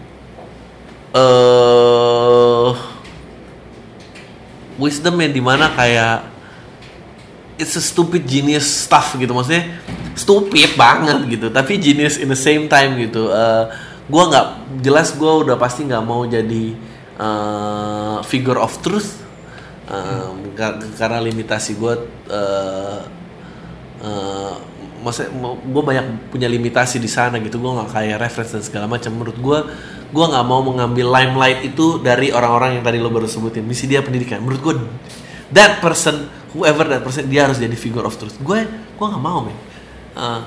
eh wisdom yang di mana kayak it's a stupid genius stuff gitu. Maksudnya stupid banget gitu. Tapi genius in the same time gitu. Eh gue nggak jelas gue udah pasti nggak mau jadi eh, figure of truth. Em, kar- karena limitasi gue uh, uh, gue banyak punya limitasi di sana gitu. Gue nggak kayak reference dan segala macam. Menurut gue gue nggak mau mengambil limelight itu dari orang-orang yang tadi lo baru sebutin. Misi dia pendidikan. Menurut gue that person whoever that person dia harus jadi figure of truth. Gue gue nggak mau men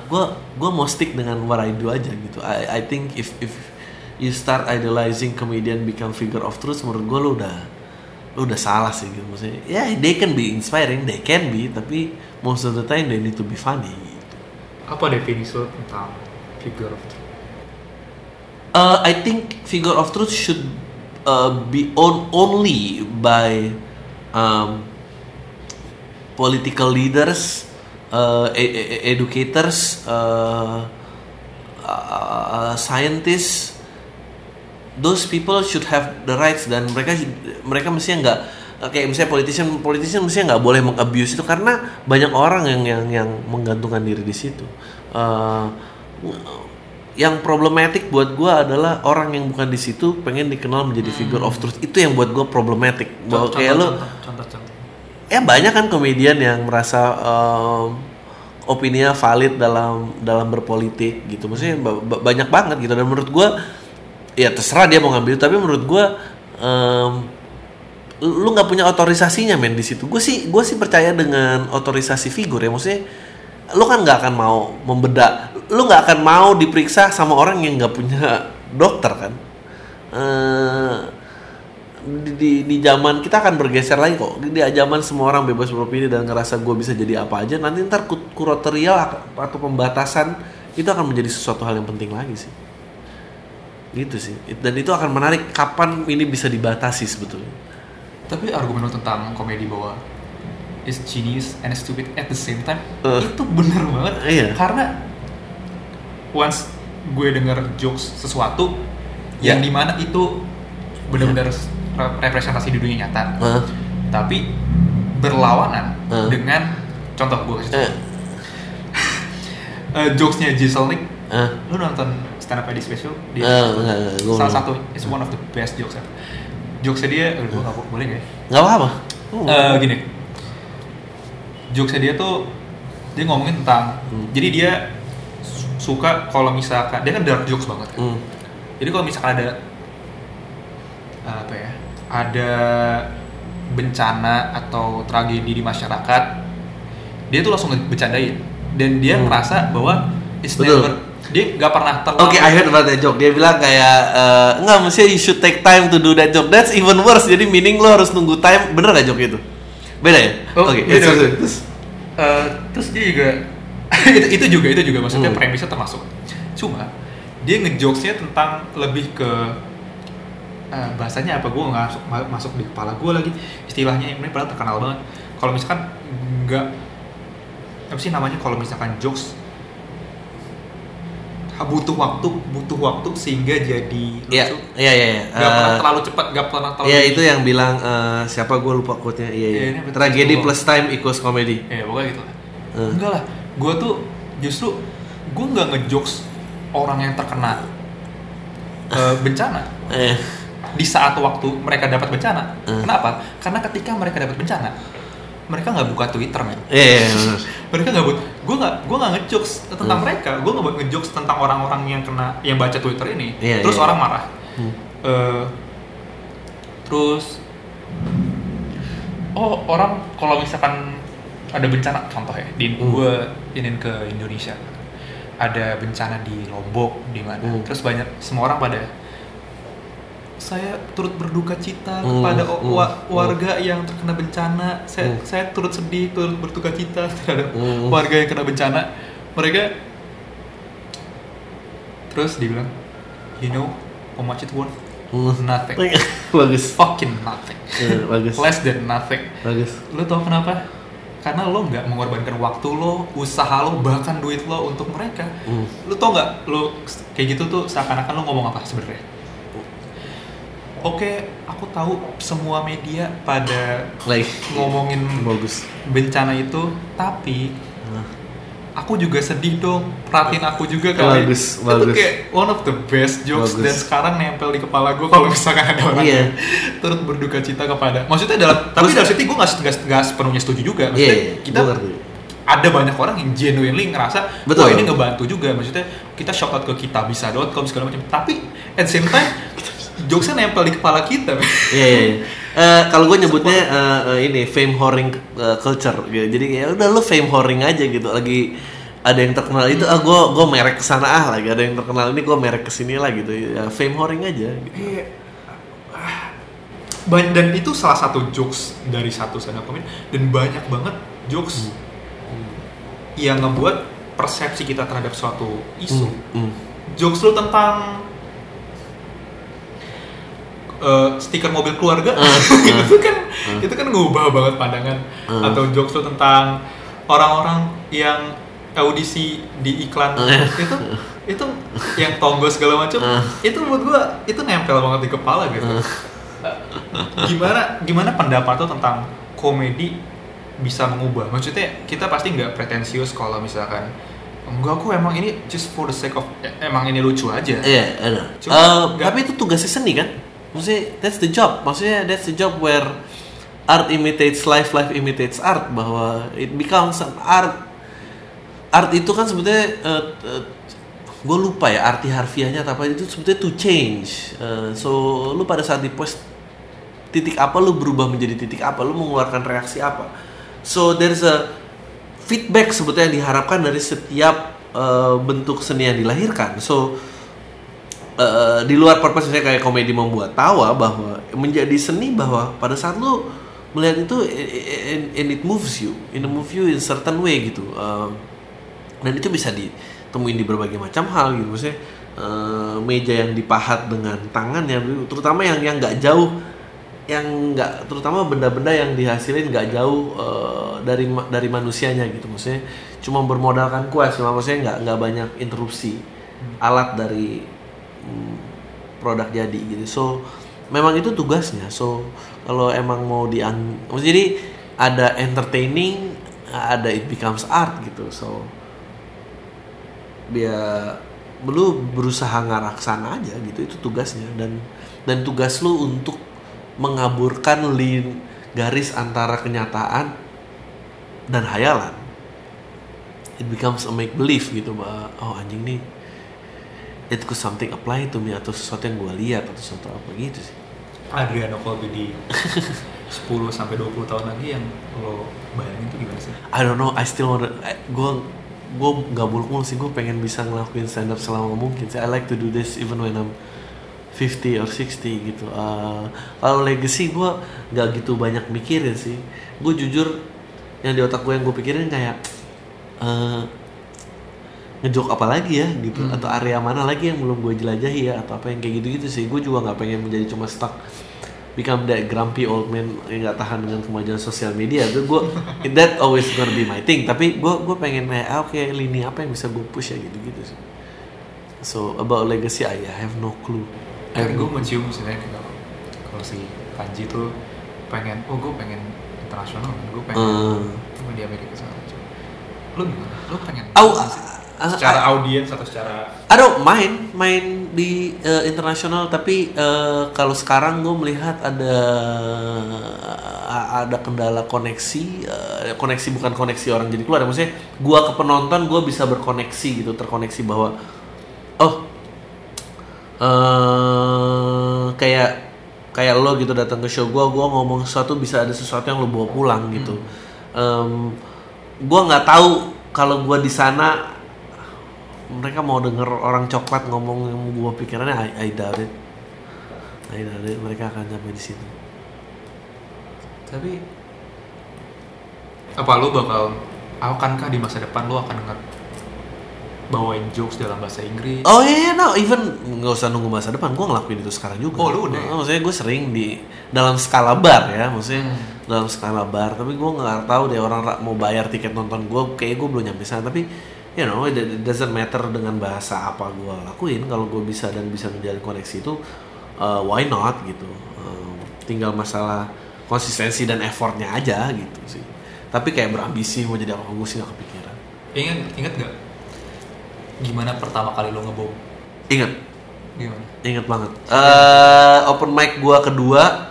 gue gue mau stick dengan what I do aja gitu. I I think if if you start idolizing comedian become figure of truth menurut gue lo udah lo udah salah sih gitu maksudnya. Ya they can be inspiring they can be tapi most of the time they need to be funny gitu. apa definisi lo tentang figure of truth? Uh, I think figure of truth should uh, be owned only by um, political leaders, uh, educators, uh, uh, scientists. Those people should have the rights dan mereka mereka mestinya nggak kayak misalnya politician politician mestinya nggak boleh mengabuse itu karena banyak orang yang yang yang menggantungkan diri di situ. Uh, yang problematik buat gue adalah orang yang bukan di situ pengen dikenal menjadi figure of truth itu yang buat gue problematik bahwa kayak lo contoh-contoh ya banyak kan komedian yang merasa um, opininya valid dalam dalam berpolitik gitu. Maksudnya ba- banyak banget gitu. Dan menurut gue ya terserah dia mau ngambil tapi menurut gue um, lu nggak punya otorisasinya men di situ. Gue sih gue sih percaya dengan otorisasi figur ya. Maksudnya lu kan nggak akan mau membedah lu nggak akan mau diperiksa sama orang yang nggak punya dokter kan. Eh, di, di, di zaman kita akan bergeser lagi kok di zaman semua orang bebas beropini dan ngerasa gue bisa jadi apa aja nanti ntar ku- kuratorial ak- atau pembatasan itu akan menjadi sesuatu hal yang penting lagi sih gitu sih dan itu akan menarik kapan ini bisa dibatasi sebetulnya tapi argumen lo tentang komedi bahwa is genius and stupid at the same time Eh. itu bener banget Iya. karena once gue denger jokes sesuatu Ya. yang di mana itu benar-benar re- representasi di dunia nyata Hah? tapi berlawanan Eh. dengan contoh gue kasih contoh. eh, jokesnya Giselnik Ah. lu nonton stand up Eddie special dia enggak, enggak, gua salah satu it's one of the best jokes ever jokesnya dia gua nggak boleh nggak ya Nggak apa-apa. Eh, gini jokesnya dia tuh dia ngomongin tentang Hmm. jadi dia su- suka kalau misalkan dia kan dark jokes banget kan Hmm. jadi kalau misalkan ada apa ya ada bencana atau tragedi di masyarakat dia tuh langsung bercandain dan dia Hmm. merasa bahwa it's Betul. never dia nggak pernah terlalu Oke, I heard about that joke. Dia bilang kayak eh, enggak mesti you should take time to do that joke. That's even worse. Jadi meaning lo harus nunggu time. Bener gak joke itu? Beda ya? Oh, Oke, beda. sorry. terus Eh, terus dia juga itu, itu juga itu juga maksudnya Hmm. premisnya termasuk cuma dia ngejokesnya tentang lebih ke eh, bahasanya apa gue nggak masuk, ma- masuk di kepala gue lagi istilahnya ini padahal terkenal banget kalau misalkan nggak apa sih namanya kalau misalkan jokes butuh waktu butuh waktu sehingga jadi Iya, iya, iya. iya. nggak pernah Eh, terlalu cepat nggak pernah terlalu Iya itu yang bilang eh, siapa gue lupa quote-nya. Iya, iya. Iya, ini betul. Tragedi plus time equals comedy. ya pokoknya gitu lah Eh. enggak lah gue tuh justru gue nggak ngejokes orang yang terkena eh, bencana Eh, di saat waktu mereka dapat bencana Hmm. kenapa karena ketika mereka dapat bencana mereka nggak buka twitter men iya, iya, bener. mereka nggak buat gue nggak gue nggak ngejokes tentang Hmm. mereka gue nggak buat ngejokes tentang orang-orang yang kena yang baca twitter ini Iya, terus iya. orang marah Hmm. Eh, terus oh orang kalau misalkan ada bencana contoh ya di Hmm. gue inin ke Indonesia ada bencana di Lombok di mana Hmm. terus banyak semua orang pada saya turut berduka cita Hmm, kepada hmm, wa- hmm. warga yang terkena bencana saya Hmm. saya turut sedih turut berduka cita terhadap Hmm. warga yang kena bencana mereka terus dibilang you know how much it worth Hmm. nothing bagus. fucking nothing Eh, bagus. less than nothing Bagus. lo tau kenapa karena lo nggak mengorbankan waktu lo usaha lo bahkan duit lo untuk mereka Hmm. lo tau nggak lo kayak gitu tuh seakan-akan lo ngomong apa sebenarnya oke aku tahu semua media pada Like ngomongin bagus. bencana itu tapi Nah. aku juga sedih dong perhatiin aku juga kali Bagus, itu bagus. kayak one of the best jokes Bagus. dan sekarang nempel di kepala gue kalau misalkan ada orang yang turut berduka cita kepada maksudnya dalam tapi dalam situ gue nggak sepenuhnya setuju juga Iya, maksudnya iya, kita gua ngerti. ada banyak orang yang genuinely ngerasa Betul. wah ini ngebantu juga maksudnya kita shout out ke kita bisa.com segala macam tapi at the same time jokesnya nempel di kepala kita Iya, iya. iya. Eh, kalau gue nyebutnya eh, eh, ini fame whoring eh, culture gitu. Jadi ya udah lu fame whoring aja gitu. Lagi ada yang terkenal itu ah gue gue merek ke sana ah lagi ada yang terkenal ini gue merek ke sini lah gitu ya fame whoring aja gitu. Iya. Ah. Ban- dan itu salah satu jokes dari satu stand up comedy dan banyak banget jokes yang ngebuat persepsi kita terhadap suatu isu. Hmm. Jokes lu tentang eh, stiker mobil keluarga itu kan itu kan ngubah banget pandangan Hmm. atau jokes lu tentang orang-orang yang audisi di iklan itu itu yang tonggol segala macam Hmm. itu menurut gua itu nempel banget di kepala gitu gimana gimana pendapat lo tentang komedi bisa mengubah maksudnya kita pasti nggak pretensius kalau misalkan enggak aku emang ini just for the sake of eh, emang ini lucu aja Iya. Cuma Eh, nggak- tapi itu tugasnya seni kan? Maksudnya that's the job. Maksudnya that's the job where art imitates life, life imitates art. Bahwa it becomes an art. Art itu kan sebetulnya gue lupa ya arti harfiahnya apa itu sebetulnya to change. Eh, so lu pada saat di post titik apa lu berubah menjadi titik apa lu mengeluarkan reaksi apa. So there's a feedback sebetulnya yang diharapkan dari setiap eh, bentuk seni yang dilahirkan. So eh, di luar purpose misalnya kayak komedi membuat tawa bahwa menjadi seni bahwa pada saat lu melihat itu and, and it moves you, in move you in certain way gitu. Eh, dan itu bisa ditemuin di berbagai macam hal gitu. Maksudnya eh, meja yang dipahat dengan tangan yang terutama yang yang nggak jauh yang nggak terutama benda-benda yang dihasilin nggak jauh eh, dari dari manusianya gitu. Maksudnya cuma bermodalkan kuas cuma maksudnya nggak nggak banyak interupsi alat dari produk jadi gitu. So memang itu tugasnya. So kalau emang mau diang jadi ada entertaining ada it becomes art gitu. So ya lu berusaha ngarah sana aja gitu itu tugasnya. Dan dan tugas lu untuk mengaburkan lin garis antara kenyataan dan hayalan it becomes a make believe gitu bahwa oh anjing nih it could something apply to me atau sesuatu yang gue lihat atau sesuatu apa gitu sih. Adriano Colby di 10 sampai 20 tahun lagi yang lo bayangin tuh gimana sih? I don't know I still wanna gue gue nggak muluk sih gue pengen bisa ngelakuin stand up selama mungkin sih. I like to do this even when I'm 50 or 60 gitu. Uh, kalau legacy gue nggak gitu banyak mikirin sih. Gue jujur yang di otak gue yang gue pikirin kayak uh, ngejok apa lagi ya gitu Hmm. atau area mana lagi yang belum gue jelajahi ya atau apa yang kayak gitu-gitu sih gue juga nggak pengen menjadi cuma stuck become that grumpy old man yang nggak tahan dengan kemajuan sosial media itu gue that always gonna be my thing tapi gue gue pengen kayak ah, oke lini apa yang bisa gue push ya gitu-gitu sih so about legacy I have no clue I gue no- mencium misalnya kalau kalau si Panji tuh pengen, oh gue pengen internasional, gue pengen Eh. cuma di Amerika macam. Lo gimana? Lo pengen? Au, ah, secara audiens atau secara don't main main di eh, internasional tapi eh, kalau sekarang gue melihat ada ada kendala koneksi eh, koneksi bukan koneksi orang jadi keluar maksudnya gue ke penonton gue bisa berkoneksi gitu terkoneksi bahwa oh eh kayak kayak lo gitu datang ke show gue gue ngomong sesuatu bisa ada sesuatu yang lo bawa pulang gitu. Em, gue nggak tahu kalau gue di sana mereka mau denger orang coklat ngomong yang gua pikirannya I, I doubt it I doubt it mereka akan sampai di situ tapi apa lo bakal akankah di masa depan lo akan nge bawain jokes dalam bahasa Inggris oh iya yeah, no even nggak usah nunggu masa depan gua ngelakuin itu sekarang juga Oh, lu udah ya? Maksudnya gue sering di dalam skala bar ya maksudnya Hmm. dalam skala bar tapi gua nggak tahu deh orang ra- mau bayar tiket nonton gua kayak gue belum nyampe sana tapi you know it, it doesn't matter dengan bahasa apa gua lakuin kalau gue bisa dan bisa menjalin koneksi itu uh, why not gitu. Um, tinggal masalah konsistensi dan effortnya aja gitu sih. Tapi kayak berambisi mau jadi apa gue sih nggak kepikiran. Ingat ingat gak gimana pertama kali lo ngebom? Ingat. Gimana? Inget banget. Eh, open mic gua kedua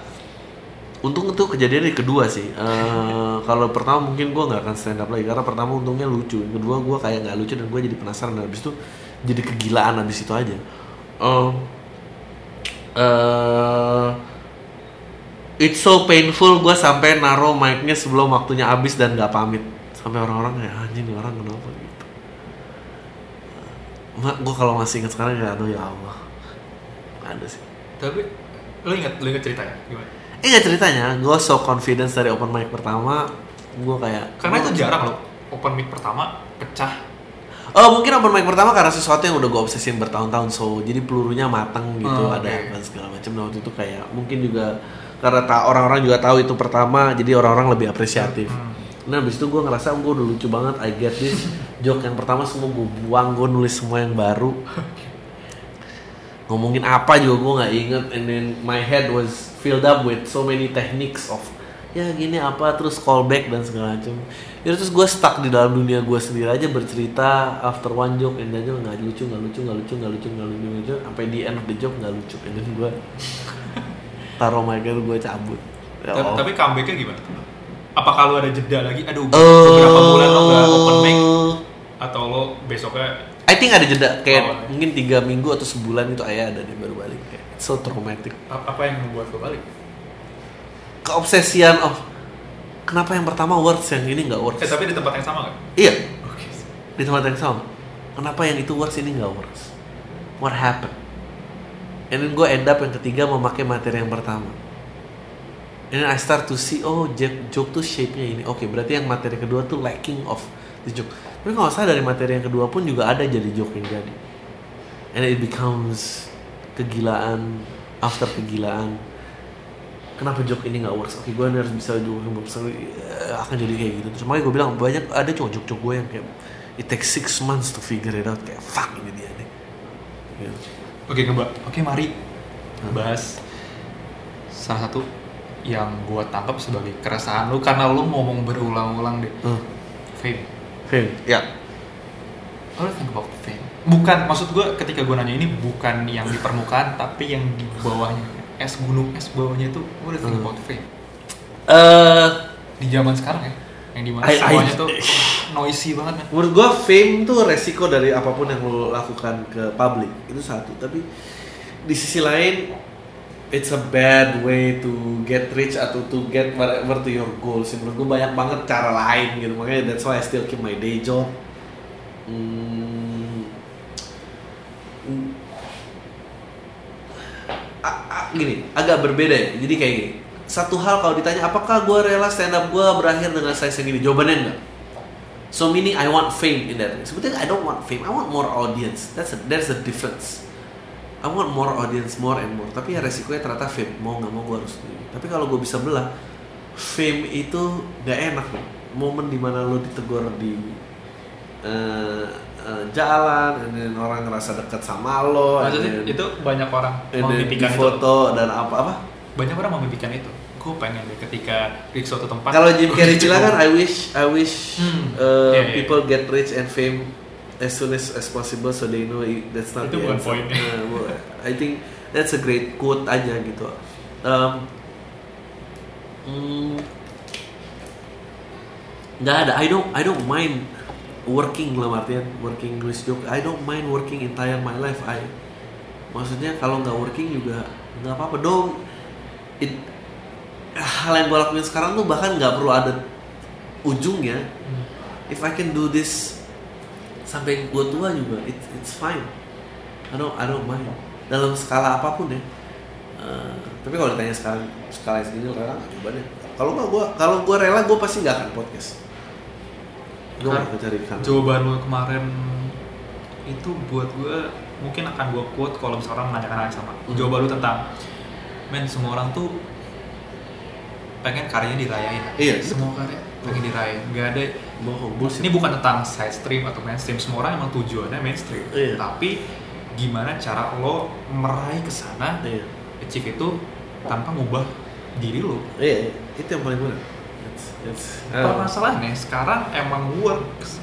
untung itu kejadian di kedua sih. Eh, kalau pertama mungkin gua nggak akan stand up lagi karena pertama untungnya lucu. Yang kedua gua kayak nggak lucu dan gua jadi penasaran. Dan habis itu jadi kegilaan habis itu aja. Eh, eh, it's so painful gua sampai naruh mic-nya sebelum waktunya habis dan nggak pamit. Sampai orang-orang kayak anjing orang kenapa gitu? Mak, gue kalau masih ingat sekarang ya aduh ya Allah. Ada sih. Tapi lo ingat lo ingat ceritanya? Gimana Ingat ceritanya, gue so confidence dari open mic pertama, gue kayak karena itu jarang lo open mic pertama pecah Oh mungkin open mic pertama karena sesuatu yang udah gue obsesin bertahun-tahun, so jadi pelurunya matang gitu, Oh, ada oke. dan segala macam. Nah waktu itu kayak mungkin juga karena ta- orang-orang juga tahu itu pertama, jadi orang-orang lebih apresiatif. Hmm. Nah abis itu gue ngerasa gue udah lucu banget, I get this joke yang pertama semua gue buang, gue nulis semua yang baru. Ngomongin apa juga gue nggak inget, and then my head was filled up with so many techniques of ya gini apa terus callback dan segala macam. Ya terus gue stuck di dalam dunia gue sendiri aja bercerita after one joke and then nggak lucu nggak lucu nggak lucu nggak lucu nggak lucu nggak lucu sampai di end of the joke nggak lucu and then gue taruh mic gue cabut. Ya tapi, Allah. tapi comebacknya gimana apakah lo ada jeda lagi aduh Eh, beberapa bulan lo nggak open mic atau lo besoknya I think ada jeda kayak Oh, iya. mungkin tiga minggu atau sebulan itu ayah ada nih baru balik so traumatic. Ap- apa yang membuat lo balik? Keobsesian of kenapa yang pertama works yang ini nggak works eh tapi di tempat yang sama kan iya. Oke. Di tempat yang sama. Kenapa yang itu works ini nggak works what happened? And then gue end up yang ketiga memakai materi yang pertama. And then I start to see oh joke, joke tuh shape-nya ini. Oke berarti yang materi kedua tuh lacking of the joke. Tapi kalau nggak salah dari materi yang kedua pun juga ada jadi joke yang jadi. And it becomes kegilaan after kegilaan. Kenapa joke ini nggak works? Oke gue harus bisa joke yang works Eh, akan jadi kayak gitu. Terus makanya gue bilang banyak ada cuma joke joke gue yang kayak it takes six months to figure it out. Kayak fuck ini dia nih. Gitu. oke mbak oke mari. Bahas salah satu yang gua tangkap sebagai keresahan lu karena lu ngomong berulang-ulang deh. Hmm. fame. Fame, ya You think about fame? Bukan, maksud gue ketika gue nanya ini bukan yang di permukaan, tapi yang di bawahnya. Es gunung, es bawahnya itu, what do you think Hmm. about fame? Eh, Di zaman sekarang ya, yang di mana I- I- semuanya tuh noisy banget kan. menurut gua fame tuh resiko dari apa pun yang lo lakukan ke publik itu satu tapi di sisi lain it's a bad way to get rich atau to get whatever to your goals menurut gua banyak banget cara lain gitu makanya that's why I still keep my day job Hmm. A- a- gini agak berbeda ya jadi kayak gini satu hal kalau ditanya apakah gua rela stand up gua berakhir dengan saya segini jawabannya enggak So meaning I want fame in that. Sebetulnya I don't want fame. I want more audience. That's a, that's the difference. I want more audience, more and more. Tapi ya resikonya ternyata fame. Mau nggak mau gue harus ini. Tapi kalau gue bisa belah, fame itu nggak enak. Momen di mana lo ditegur di eh, eh, jalan, and then orang ngerasa dekat sama lo, Maksudnya then- itu banyak orang memimpikan itu. foto dan apa apa. Banyak orang memimpikan itu. Gue pengen deh ketika di suatu tempat. Kalau Jim Carrey bilang kan, I wish, I wish Hmm. uh, Iya, iya. people get rich and fame as soon as, as possible, so they know it- that's not Itu the bukan poinnya. Nah, well, I think that's a great quote aja gitu. Um, hmm, nggak ada. I don't, I don't mind working lah artian working English joke. I don't mind working entire my life. I maksudnya kalau nggak working juga nggak apa-apa dong. It, hal yang gue lakuin sekarang tuh bahkan nggak perlu ada ujungnya Hmm. if I can do this sampai gue tua juga it's it's fine I don't I don't mind dalam skala apa pun ya Eh, tapi kalau ditanya sekarang skala segini rela nggak coba deh kalau nggak gue kalau gue rela gue pasti nggak akan podcast gue nggak akan cari kamera Jawaban lo kemarin itu buat gue mungkin akan gue quote kalau misalnya orang menanyakan hal yang sama. Hmm. Jawaban lo tentang men semua orang tuh pengen karyanya dirayain. Iya. Semua karya pengen dirayain. Gak ada bohong bullshit ini bukan tentang side stream atau mainstream. Semua orang emang tujuannya mainstream. Iya. Tapi gimana cara lo meraih ke sana, iya achieve itu tanpa ngubah diri lo. iya itu yang paling benar it's, uh, Permasalahannya sekarang emang works.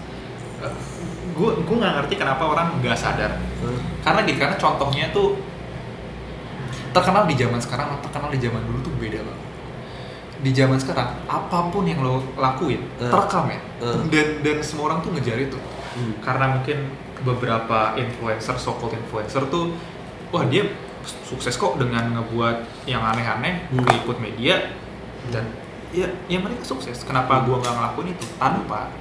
Gue gue nggak ngerti kenapa orang nggak sadar. uh, Karena gini, karena contohnya tuh terkenal di zaman sekarang terkenal di zaman dulu tuh beda banget. Di zaman sekarang apa pun yang lo lakuin Eh. terekam ya. Eh. Dan dan semua orang tuh ngejar itu. hmm. Karena mungkin beberapa influencer, so-called influencer tuh wah dia sukses kok dengan ngebuat yang aneh-aneh, Hmm. ikut media dan ya ya mereka sukses. Kenapa gua nggak ngelakuin itu? Tanpa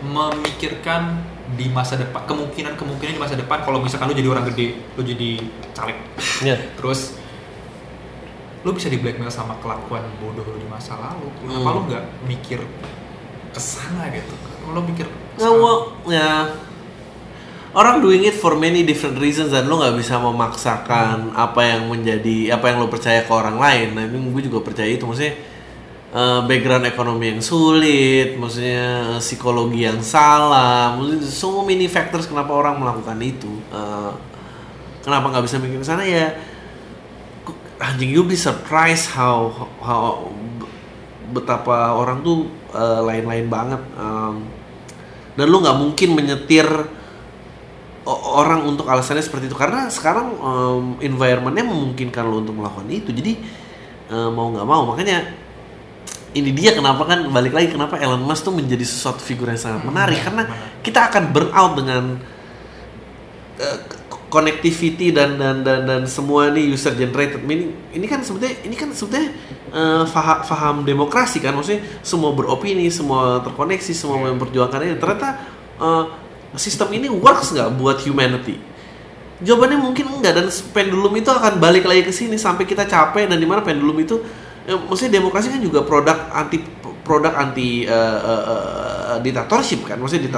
memikirkan di masa depan kemungkinan kemungkinan di masa depan kalau misalkan lu jadi orang gede lu jadi caleg. Iya. terus lu bisa di blackmail sama kelakuan bodoh lu di masa lalu. Kenapa Hmm. lu nggak mikir ke sana gitu? Lu mikir nggak mau ya. Orang doing it for many different reasons dan lo nggak bisa memaksakan apa yang menjadi apa yang lo percaya ke orang lain. Nah ini gue juga percaya itu. Maksudnya eh, background ekonomi yang sulit maksudnya eh, psikologi yang salah maksudnya so many factors kenapa orang melakukan itu. Eh, kenapa nggak bisa mikir ke sana? Ya anjing you be surprised how how betapa orang tuh eh, lain-lain banget. Em, dan lu nggak mungkin menyetir orang untuk alasannya seperti itu. Karena sekarang em, environmentnya memungkinkan lo untuk melakukan itu. Jadi eh, mau nggak mau makanya ini dia kenapa kan balik lagi kenapa Elon Musk tuh menjadi sesuatu figur yang sangat menarik. Karena Benar. kita akan burn out dengan eh, connectivity dan dan dan dan semua ini user generated. Ini ini kan sebetulnya ini kan sebetulnya eh, faham, faham demokrasi kan? Maksudnya semua beropini semua terkoneksi semua Iya. memperjuangkan ini ternyata eh, sistem ini works nggak buat humanity? Jawabannya mungkin enggak dan pendulum itu akan balik lagi ke sini sampai kita capek dan di mana pendulum itu eh, maksudnya demokrasi kan juga produk anti produk anti eh, eh, eh, dictatorship kan? Maksudnya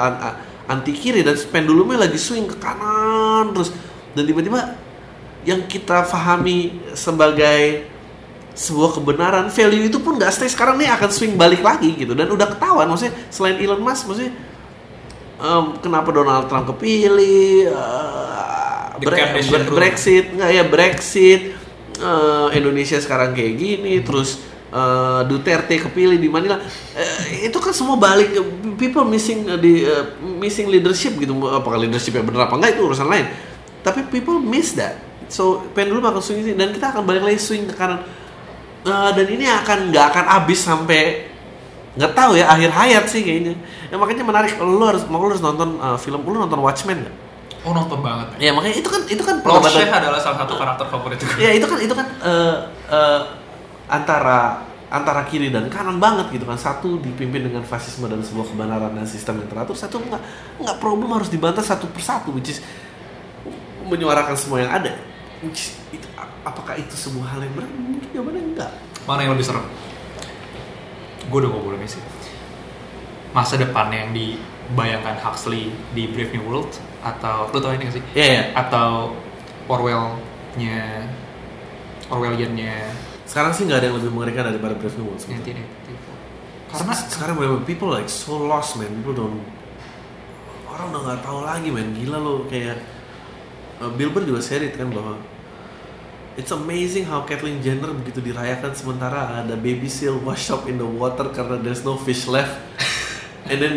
an- a- anti kiri dan pendulumnya lagi swing ke kanan terus. Dan tiba-tiba yang kita pahami sebagai sebuah kebenaran value itu pun nggak stay. Sekarang nih akan swing balik lagi gitu dan udah ketahuan. Maksudnya selain Elon Musk maksudnya em, kenapa Donald Trump kepilih The Bre- Bre-. Brexit nggak ya Brexit eh, Indonesia sekarang kayak gini terus eh, Duterte kepilih di Manila eh, itu kan semua balik people missing eh, di eh, missing leadership gitu. Apakah leadershipnya bener apa enggak itu urusan lain. Tapi people miss that. So pengen dulu makan swing dan kita akan balik lagi swing ke kanan. Eh, dan ini akan nggak akan habis sampai nggak tahu ya akhir hayat sih kayaknya. Ya, makanya menarik lu harus mau lu harus nonton eh, film lu nonton Watchmen nggak Oh nonton banget. ya makanya itu kan itu kan Lord adalah salah satu karakter favorit gue. ya itu kan itu kan eh, eh, antara antara kiri dan kanan banget gitu kan satu dipimpin dengan fasisme dan sebuah kebenaran dan sistem yang teratur satu nggak nggak problem harus dibantah satu persatu which is menyuarakan semua yang ada which is, itu, apakah itu sebuah hal yang berat mungkin jawabannya enggak Mana yang lebih serem? Gue udah ngobrolin sih. Masa depan yang dibayangkan Huxley di Brave New World atau lu tau ini gak sih? Iya, iya. Atau Orwell-nya Orwellian-nya sekarang sih nggak ada yang lebih mengerikan daripada Brave New World sebetulnya. 1984. Karena Se- sekarang bener people like so lost man people don't orang udah nggak tahu lagi man gila lo kayak uh, Billboard juga share it kan bahwa it's amazing how Kathleen Jenner begitu dirayakan sementara ada baby seal wash up in the water karena there's no fish left and then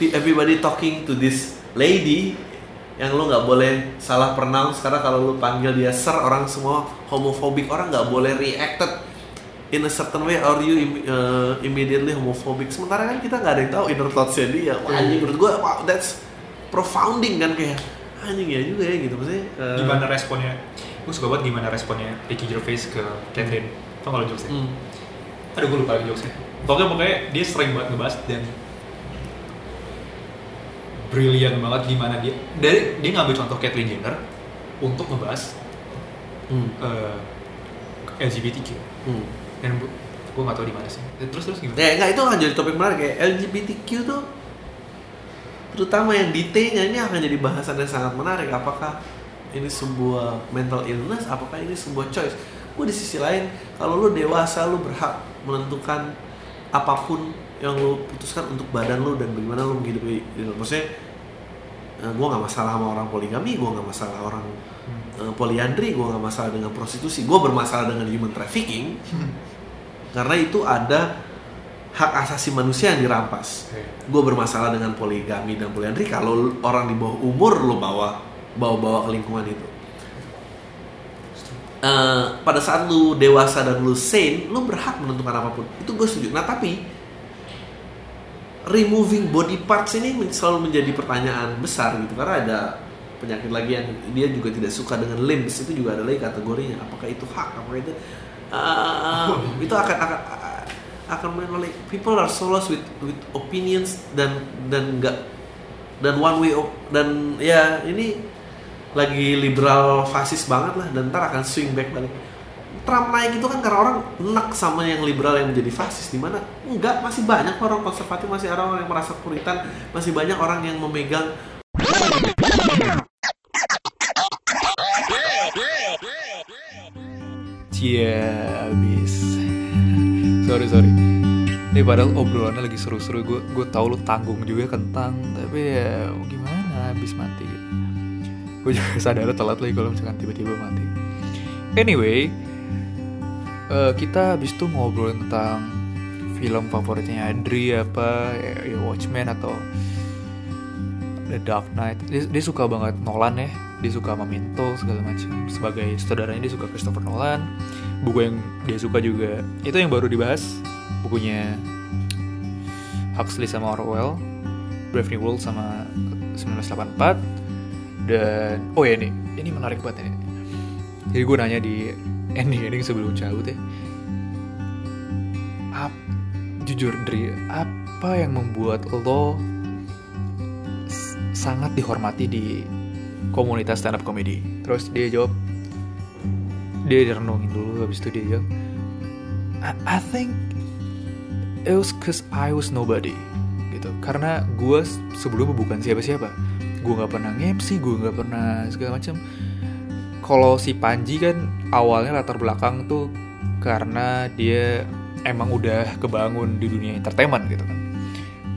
everybody talking to this lady yang lo nggak boleh salah pronounce karena kalau lo panggil dia sir orang semua homophobic orang nggak boleh reacted in a certain way or you im- uh, immediately homophobic sementara kan kita nggak ada yang tahu inner thoughts-nya dia Wah, anjing menurut gue wow that's profounding kan kayak anjing ya juga ya gitu maksudnya uh, gimana responnya? Gue suka banget gimana responnya Ricky Gervais ke Catherine. Tau gak lo jokesnya? hmm. Aduh gue lupa lagi jokesnya. Pokoknya pokoknya dia sering banget ngebahas dan brilian banget gimana dia dari dia ngambil contoh Caitlyn Jenner untuk ngebahas Hmm. eh, LGBTQ Hmm. dan gue gak tau di mana sih. Terus terus gimana? Ya enggak itu akan jadi topik menarik kayak LGBTQ tuh terutama yang di T-nya ini akan jadi bahasan yang sangat menarik. Apakah ini sebuah mental illness? Apakah ini sebuah choice? Gue di sisi lain kalau lu dewasa lu berhak menentukan apa pun yang lu putuskan untuk badan lu dan bagaimana lu menghidupi lu. maksudnya gue nggak masalah sama orang poligami gue nggak masalah orang eh, poliandri gue nggak masalah dengan prostitusi gue bermasalah dengan human trafficking karena itu ada hak asasi manusia yang dirampas. Gue bermasalah dengan poligami dan poliandri kalau orang di bawah umur lo bawa bawa bawa ke lingkungan itu. Eh, pada saat lu dewasa dan lu sane lu berhak menentukan apa pun. Itu gue setuju. Nah tapi removing body parts ini selalu menjadi pertanyaan besar gitu. Karena ada penyakit lagi yang dia juga tidak suka dengan limbs itu juga ada lagi kategorinya. Apakah itu hak? Apakah itu eh, itu akan akan akan menolak people are so lost with with opinions dan dan enggak dan one way op- dan ya ini lagi liberal fasis banget lah. Dan ntar akan swing back balik Trump naik itu kan karena orang enak sama yang liberal yang menjadi fasis di mana enggak masih banyak orang konservatif masih orang yang merasa puritan masih banyak orang yang memegang Cia abis sorry sorry. Ini padahal obrolannya lagi seru-seru. Gue gue tahu lu tanggung juga kentang. Tapi ya gimana? Habis mati gitu. Gue juga sadar telat lagi kalau misalkan tiba-tiba mati. Anyway eh, kita habis itu ngobrol tentang film favoritnya Adri apa ya, ya Watchmen atau The Dark Knight. Dia, dia suka banget Nolan ya. Dia suka sama Minto segala macam. Sebagai saudaranya dia suka Christopher Nolan. Buku yang dia suka juga. Itu yang baru dibahas. Bukunya Huxley sama Orwell Brave New World sama 1984 dan oh ya ini ini menarik banget ini. Jadi gue nanya di ending ending sebelum cabut ya. Ap, jujur Dri apa yang membuat lo sangat dihormati di komunitas stand up comedy terus dia jawab dia renungin dulu habis itu dia jawab I, I think it was cause I was nobody gitu. Karena gue sebelumnya bukan siapa-siapa. Gue nggak pernah MC gue nggak pernah segala macam kalau si Panji kan awalnya latar belakang tuh karena dia emang udah kebangun di dunia entertainment gitu kan.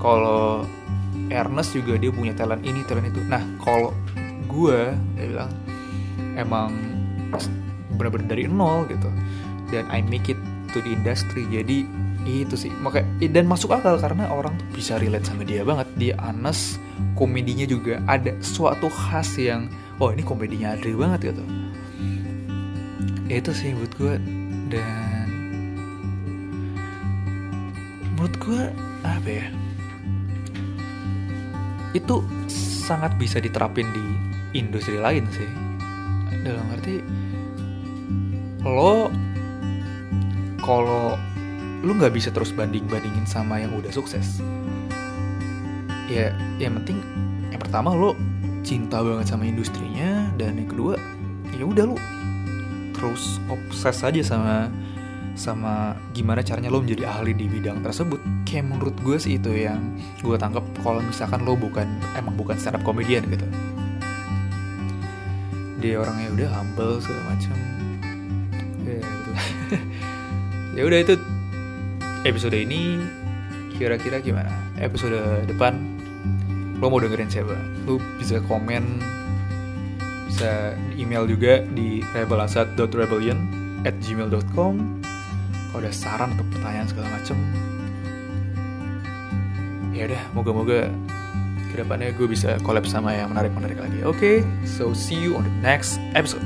Kalau Ernest juga dia punya talent ini talent itu. Nah kalau gue dia bilang emang bener-bener dari nol gitu. Dan I make it to the industry. Jadi itu sih. Makanya dan masuk akal karena orang tuh bisa relate sama dia banget. Dia honest komedinya juga ada suatu khas yang oh ini komedinya Adri banget gitu. Itu sih buat gue dan menurut gue apa ya? Itu sangat bisa diterapin di industri lain sih. Dalam arti lo kalau lu nggak bisa terus banding bandingin sama yang udah sukses ya yang penting yang pertama lo cinta banget sama industrinya dan yang kedua ya udah lo terus obses aja sama sama gimana caranya lo menjadi ahli di bidang tersebut. Kayak menurut gue sih itu yang gue tangkap kalau misalkan lo bukan emang bukan stand up comedian gitu. Dia orangnya udah humble segala macam ya gitu. Ya udah itu episode ini. Kira-kira gimana? Episode depan lo mau dengerin siapa? Lo bisa komen bisa email juga di rebelasat.rebellion at gmail.com kalau ada saran atau pertanyaan segala macem ya udah moga-moga ke depannya gue bisa collab sama yang menarik-menarik lagi. Oke okay? so see you on the next episode